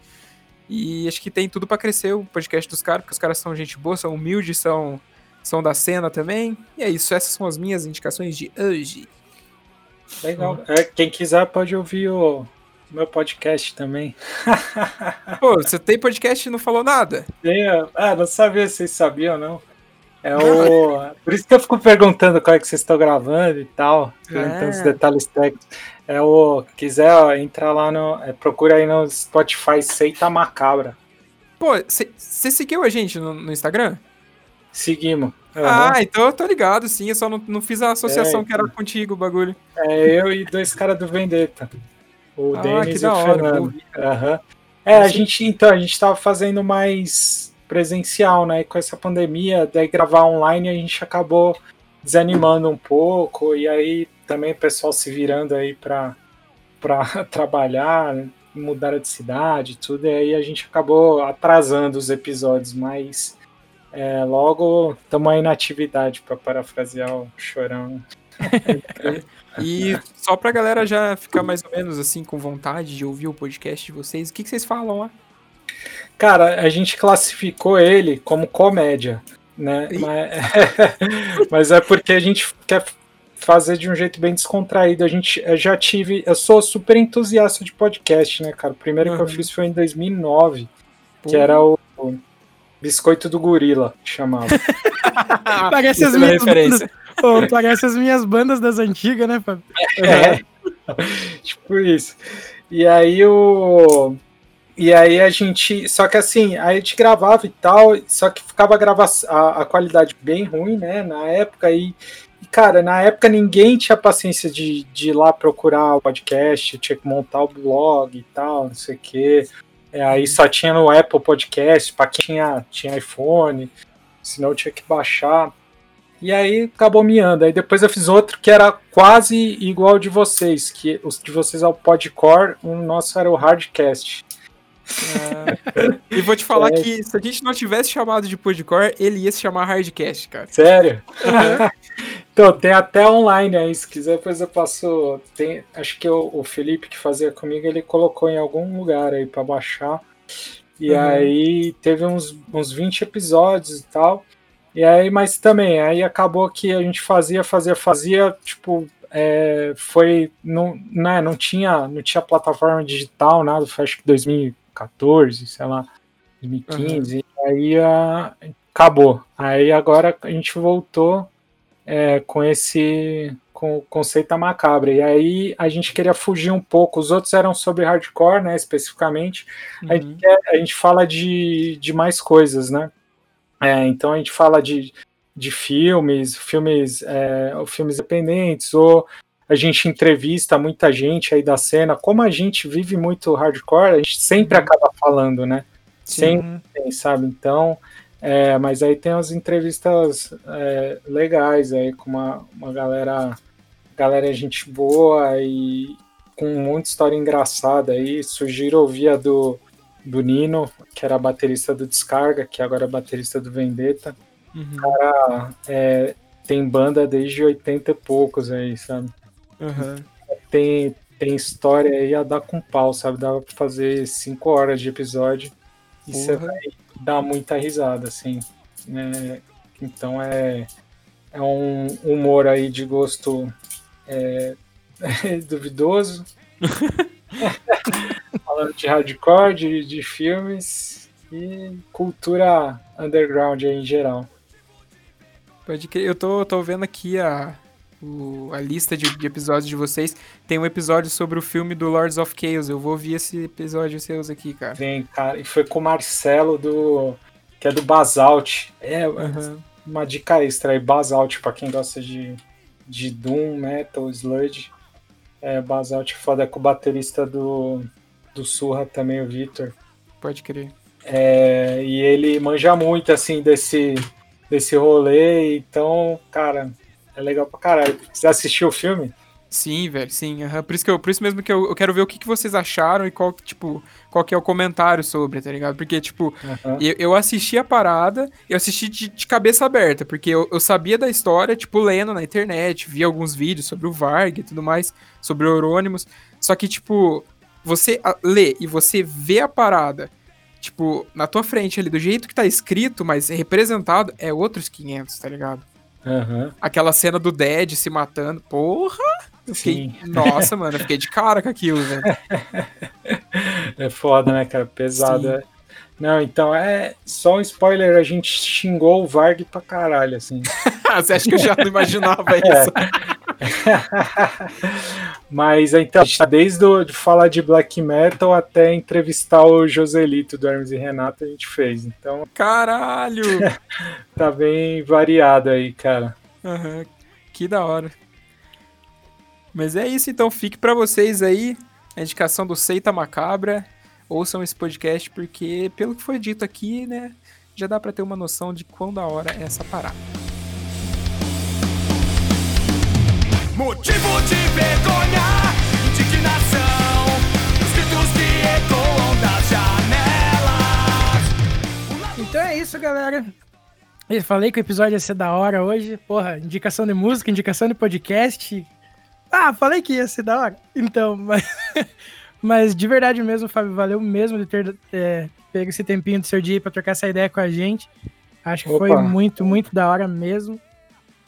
e acho que tem tudo pra crescer o podcast dos caras, porque os caras são gente boa, são humildes, são, são da cena também. E é isso, essas são as minhas indicações de hoje. Legal. É, quem quiser pode ouvir o meu podcast também. Pô, você tem podcast e não falou nada? Tem, ah, não sabia se vocês sabiam, não. É o. Por isso que eu fico perguntando qual é que vocês estão gravando e tal. Perguntando É. os detalhes técnicos. É o. Quiser, ó, entra lá no. é, procura aí no Spotify Seita Macabra. Pô, você seguiu a gente no, no Instagram? Seguimos. Ah, Aham. então eu tô ligado, sim. Eu só não, não fiz a associação É, que era contigo o bagulho. É eu e dois caras do Vendetta. O Ah, Denis e o hora, Fernando. Aham. É, a gente, então, a gente tava fazendo mais presencial, né? E com essa pandemia, daí gravar online a gente acabou desanimando um pouco, e aí também o pessoal se virando aí pra, pra trabalhar, mudaram de cidade e tudo, e aí a gente acabou atrasando os episódios, mas é, logo estamos aí na atividade, pra parafrasear o chorão. E só pra galera já ficar mais ou menos assim com vontade de ouvir o podcast de vocês, o que, que vocês falam lá? Cara, a gente classificou ele como comédia, né? Mas, mas é porque a gente quer fazer de um jeito bem descontraído. A gente eu já tive, eu sou super entusiasta de podcast, né, cara? O primeiro que eu Uhum. fiz foi em 2009, Pô, que era o Biscoito do Gorila, chamava. Parece as é minhas bandas. Pô, parece as minhas bandas das antigas, né, Fábio? É. tipo isso. E aí o. E aí a gente. Só que assim, aí a gente gravava e tal, só que ficava a, grava a, a qualidade bem ruim, né? Na época. E, e, cara, na época ninguém tinha paciência de, de ir lá procurar o podcast, tinha que montar o blog e tal, não sei o quê. É, aí só tinha no Apple Podcast, para quem tinha, tinha iPhone, senão tinha que baixar. E aí acabou miando. Aí depois eu fiz outro que era quase igual ao de vocês, que os de vocês é o Podcore, o nosso era o Hardcast. Ah, e vou te falar É. que se a gente não tivesse chamado de Podcore, ele ia se chamar Hardcast, cara. Sério? Então, tem até online aí, se quiser, depois eu passo. Tem, acho que o, o Felipe que fazia comigo, ele colocou em algum lugar aí pra baixar. E Uhum. aí teve uns, uns 20 episódios e tal. E aí, mas também, aí acabou que a gente fazia, fazia, fazia, tipo, é, foi, não, né, não tinha, não tinha plataforma digital, nada, foi acho que 2014, sei lá, 2015, e aí ah, acabou. Aí agora a gente voltou é, com esse, com o conceito macabra, e aí a gente queria fugir um pouco, os outros eram sobre hardcore, né, especificamente, a, gente Uhum. quer- a gente fala de, de mais coisas, né? É, então a gente fala de, de filmes, filmes, é, filmes independentes, ou a gente entrevista muita gente aí da cena. Como a gente vive muito hardcore, a gente sempre Uhum. acaba falando, né? Sempre Uhum. tem, sabe? Então, é, mas aí tem umas entrevistas é, legais aí com uma, uma galera, galera gente boa e com muita história engraçada aí. Sugiro ouvir a do, do Nino, que era baterista do Descarga, que agora é baterista do Vendetta. Uhum. Ah, é, tem banda desde 80 e poucos aí, sabe? Uhum. Tem, tem história aí a dar com pau, sabe? Dava pra fazer 5 horas de episódio e você vai dar muita risada, assim. né? Então é, é um humor aí de gosto é, duvidoso. Falando de hardcore, de, de filmes e cultura underground aí em geral. Pode crer. Eu tô, tô vendo aqui a, o- a lista de, de episódios de vocês. Tem um episódio sobre o filme do Lords of Chaos. Eu vou ouvir esse episódio seus aqui, cara. Vem, cara, e foi com o Marcelo do. que é do Basalt. É, Aham. uma dica extra aí, Basalt, pra quem gosta de, de Doom, Metal, Sludge. É, Basalt é foda, é com o baterista do, do Surra também, o Vitor. Pode crer. É, e ele manja muito, assim, desse, desse rolê. Então, cara, é legal pra caralho. Você assistiu o filme? Sim, velho, sim. Uhum. Por, isso que eu, por isso mesmo que eu, eu quero ver o que, que vocês acharam e qual, tipo, qual que é o comentário sobre, tá ligado? Porque, tipo, uhum. eu, eu, assisti a parada, eu assisti de, de cabeça aberta, porque eu, eu, sabia da história, tipo, lendo na internet, vi alguns vídeos sobre o Varg e tudo mais, sobre o Eurônimos. Só que, tipo, você lê e você vê a parada, tipo, na tua frente ali, do jeito que tá escrito, mas representado, é outros 500, tá ligado? Uhum. Aquela cena do Dead se matando, porra! Eu fiquei, nossa, mano, eu fiquei de cara com aquilo, velho. É foda, né, cara? Pesado. É. Não, então é só um spoiler, a gente xingou o Varg pra caralho, assim. Você acha que eu já não imaginava é. isso? Mas então, a gente tá desde o, de falar de black metal até entrevistar o Joselito do Hermes e Renato, a gente fez. Então. Caralho! tá bem variado aí, cara. Uhum. Que da hora. Mas é isso, então fique para vocês aí a indicação do Seita Macabra. Ouçam esse podcast porque, pelo que foi dito aqui, né, já dá para ter uma noção de quão da hora é essa parada. Motivo de vergonha, indignação, os gritos que ecoam das janelas. Então é isso, galera. Eu falei que o episódio ia ser da hora hoje. Porra, indicação de música, indicação de podcast, ah, falei que ia ser da hora. Então, mas, mas de verdade mesmo, Fábio, valeu mesmo de ter é, pego esse tempinho do seu dia para trocar essa ideia com a gente. Acho que Opa. foi muito, muito da hora mesmo.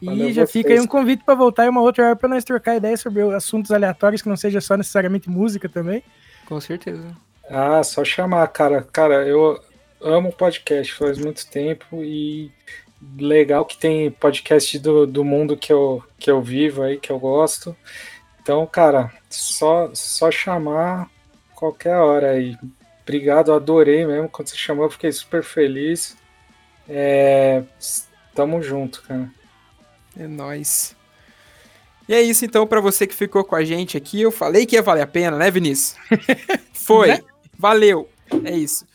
E valeu já vocês. fica aí um convite para voltar em uma outra hora para nós trocar ideias sobre assuntos aleatórios que não seja só necessariamente música também. Com certeza. Ah, só chamar, cara. Cara, eu amo podcast faz muito tempo e legal que tem podcast do, do mundo que eu, que eu vivo aí, que eu gosto. Então, cara, só, só chamar qualquer hora aí. Obrigado, adorei mesmo. Quando você chamou, eu fiquei super feliz. É, tamo junto, cara. É nóis. E é isso então para você que ficou com a gente aqui. Eu falei que ia valer a pena, né, Vinícius? Foi. Né? Valeu. É isso.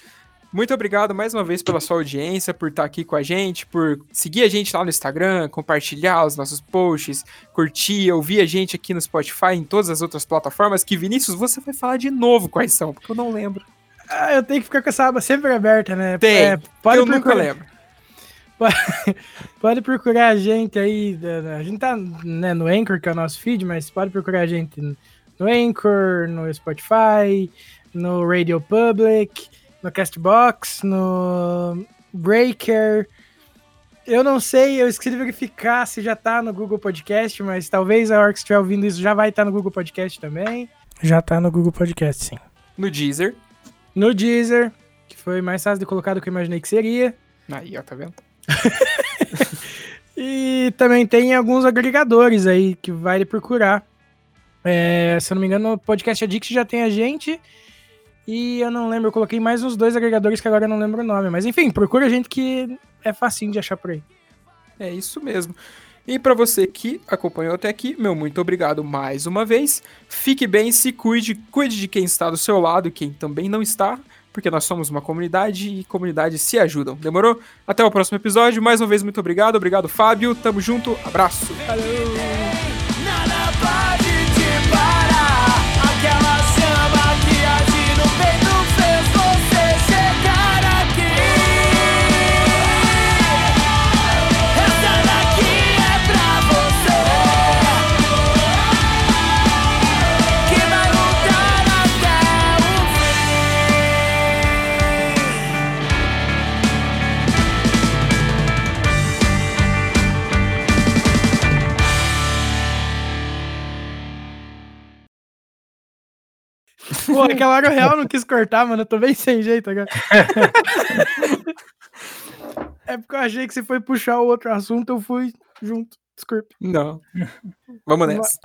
Muito obrigado mais uma vez pela sua audiência, por estar aqui com a gente, por seguir a gente lá no Instagram, compartilhar os nossos posts, curtir, ouvir a gente aqui no Spotify, em todas as outras plataformas. Que Vinícius, você vai falar de novo quais são, porque eu não lembro. Ah, eu tenho que ficar com essa aba sempre aberta, né? Tem, é, pode eu procurar. nunca lembro. Pode, pode procurar a gente aí. A gente tá né, no Anchor, que é o nosso feed, mas pode procurar a gente no Anchor, no Spotify, no Radio Public no Castbox, no Breaker. Eu não sei, eu esqueci de verificar se já tá no Google Podcast, mas talvez a hora que estiver ouvindo isso já vai estar tá no Google Podcast também. Já tá no Google Podcast, sim. No Deezer. No Deezer, que foi mais fácil de colocar do que eu imaginei que seria. Aí, ó, tá vendo? e também tem alguns agregadores aí que vale procurar. É, se eu não me engano, o Podcast Addict já tem a gente. E eu não lembro, eu coloquei mais uns dois agregadores que agora eu não lembro o nome. Mas enfim, procura gente que é facinho de achar por aí. É isso mesmo. E para você que acompanhou até aqui, meu muito obrigado mais uma vez. Fique bem, se cuide, cuide de quem está do seu lado e quem também não está, porque nós somos uma comunidade e comunidades se ajudam. Demorou? Até o próximo episódio. Mais uma vez, muito obrigado. Obrigado, Fábio. Tamo junto. Abraço. Valeu. Pô, aquela hora real não quis cortar, mano. Eu tô bem sem jeito agora. é porque eu achei que você foi puxar o outro assunto, eu fui junto. Desculpe. Não. Vamos nessa.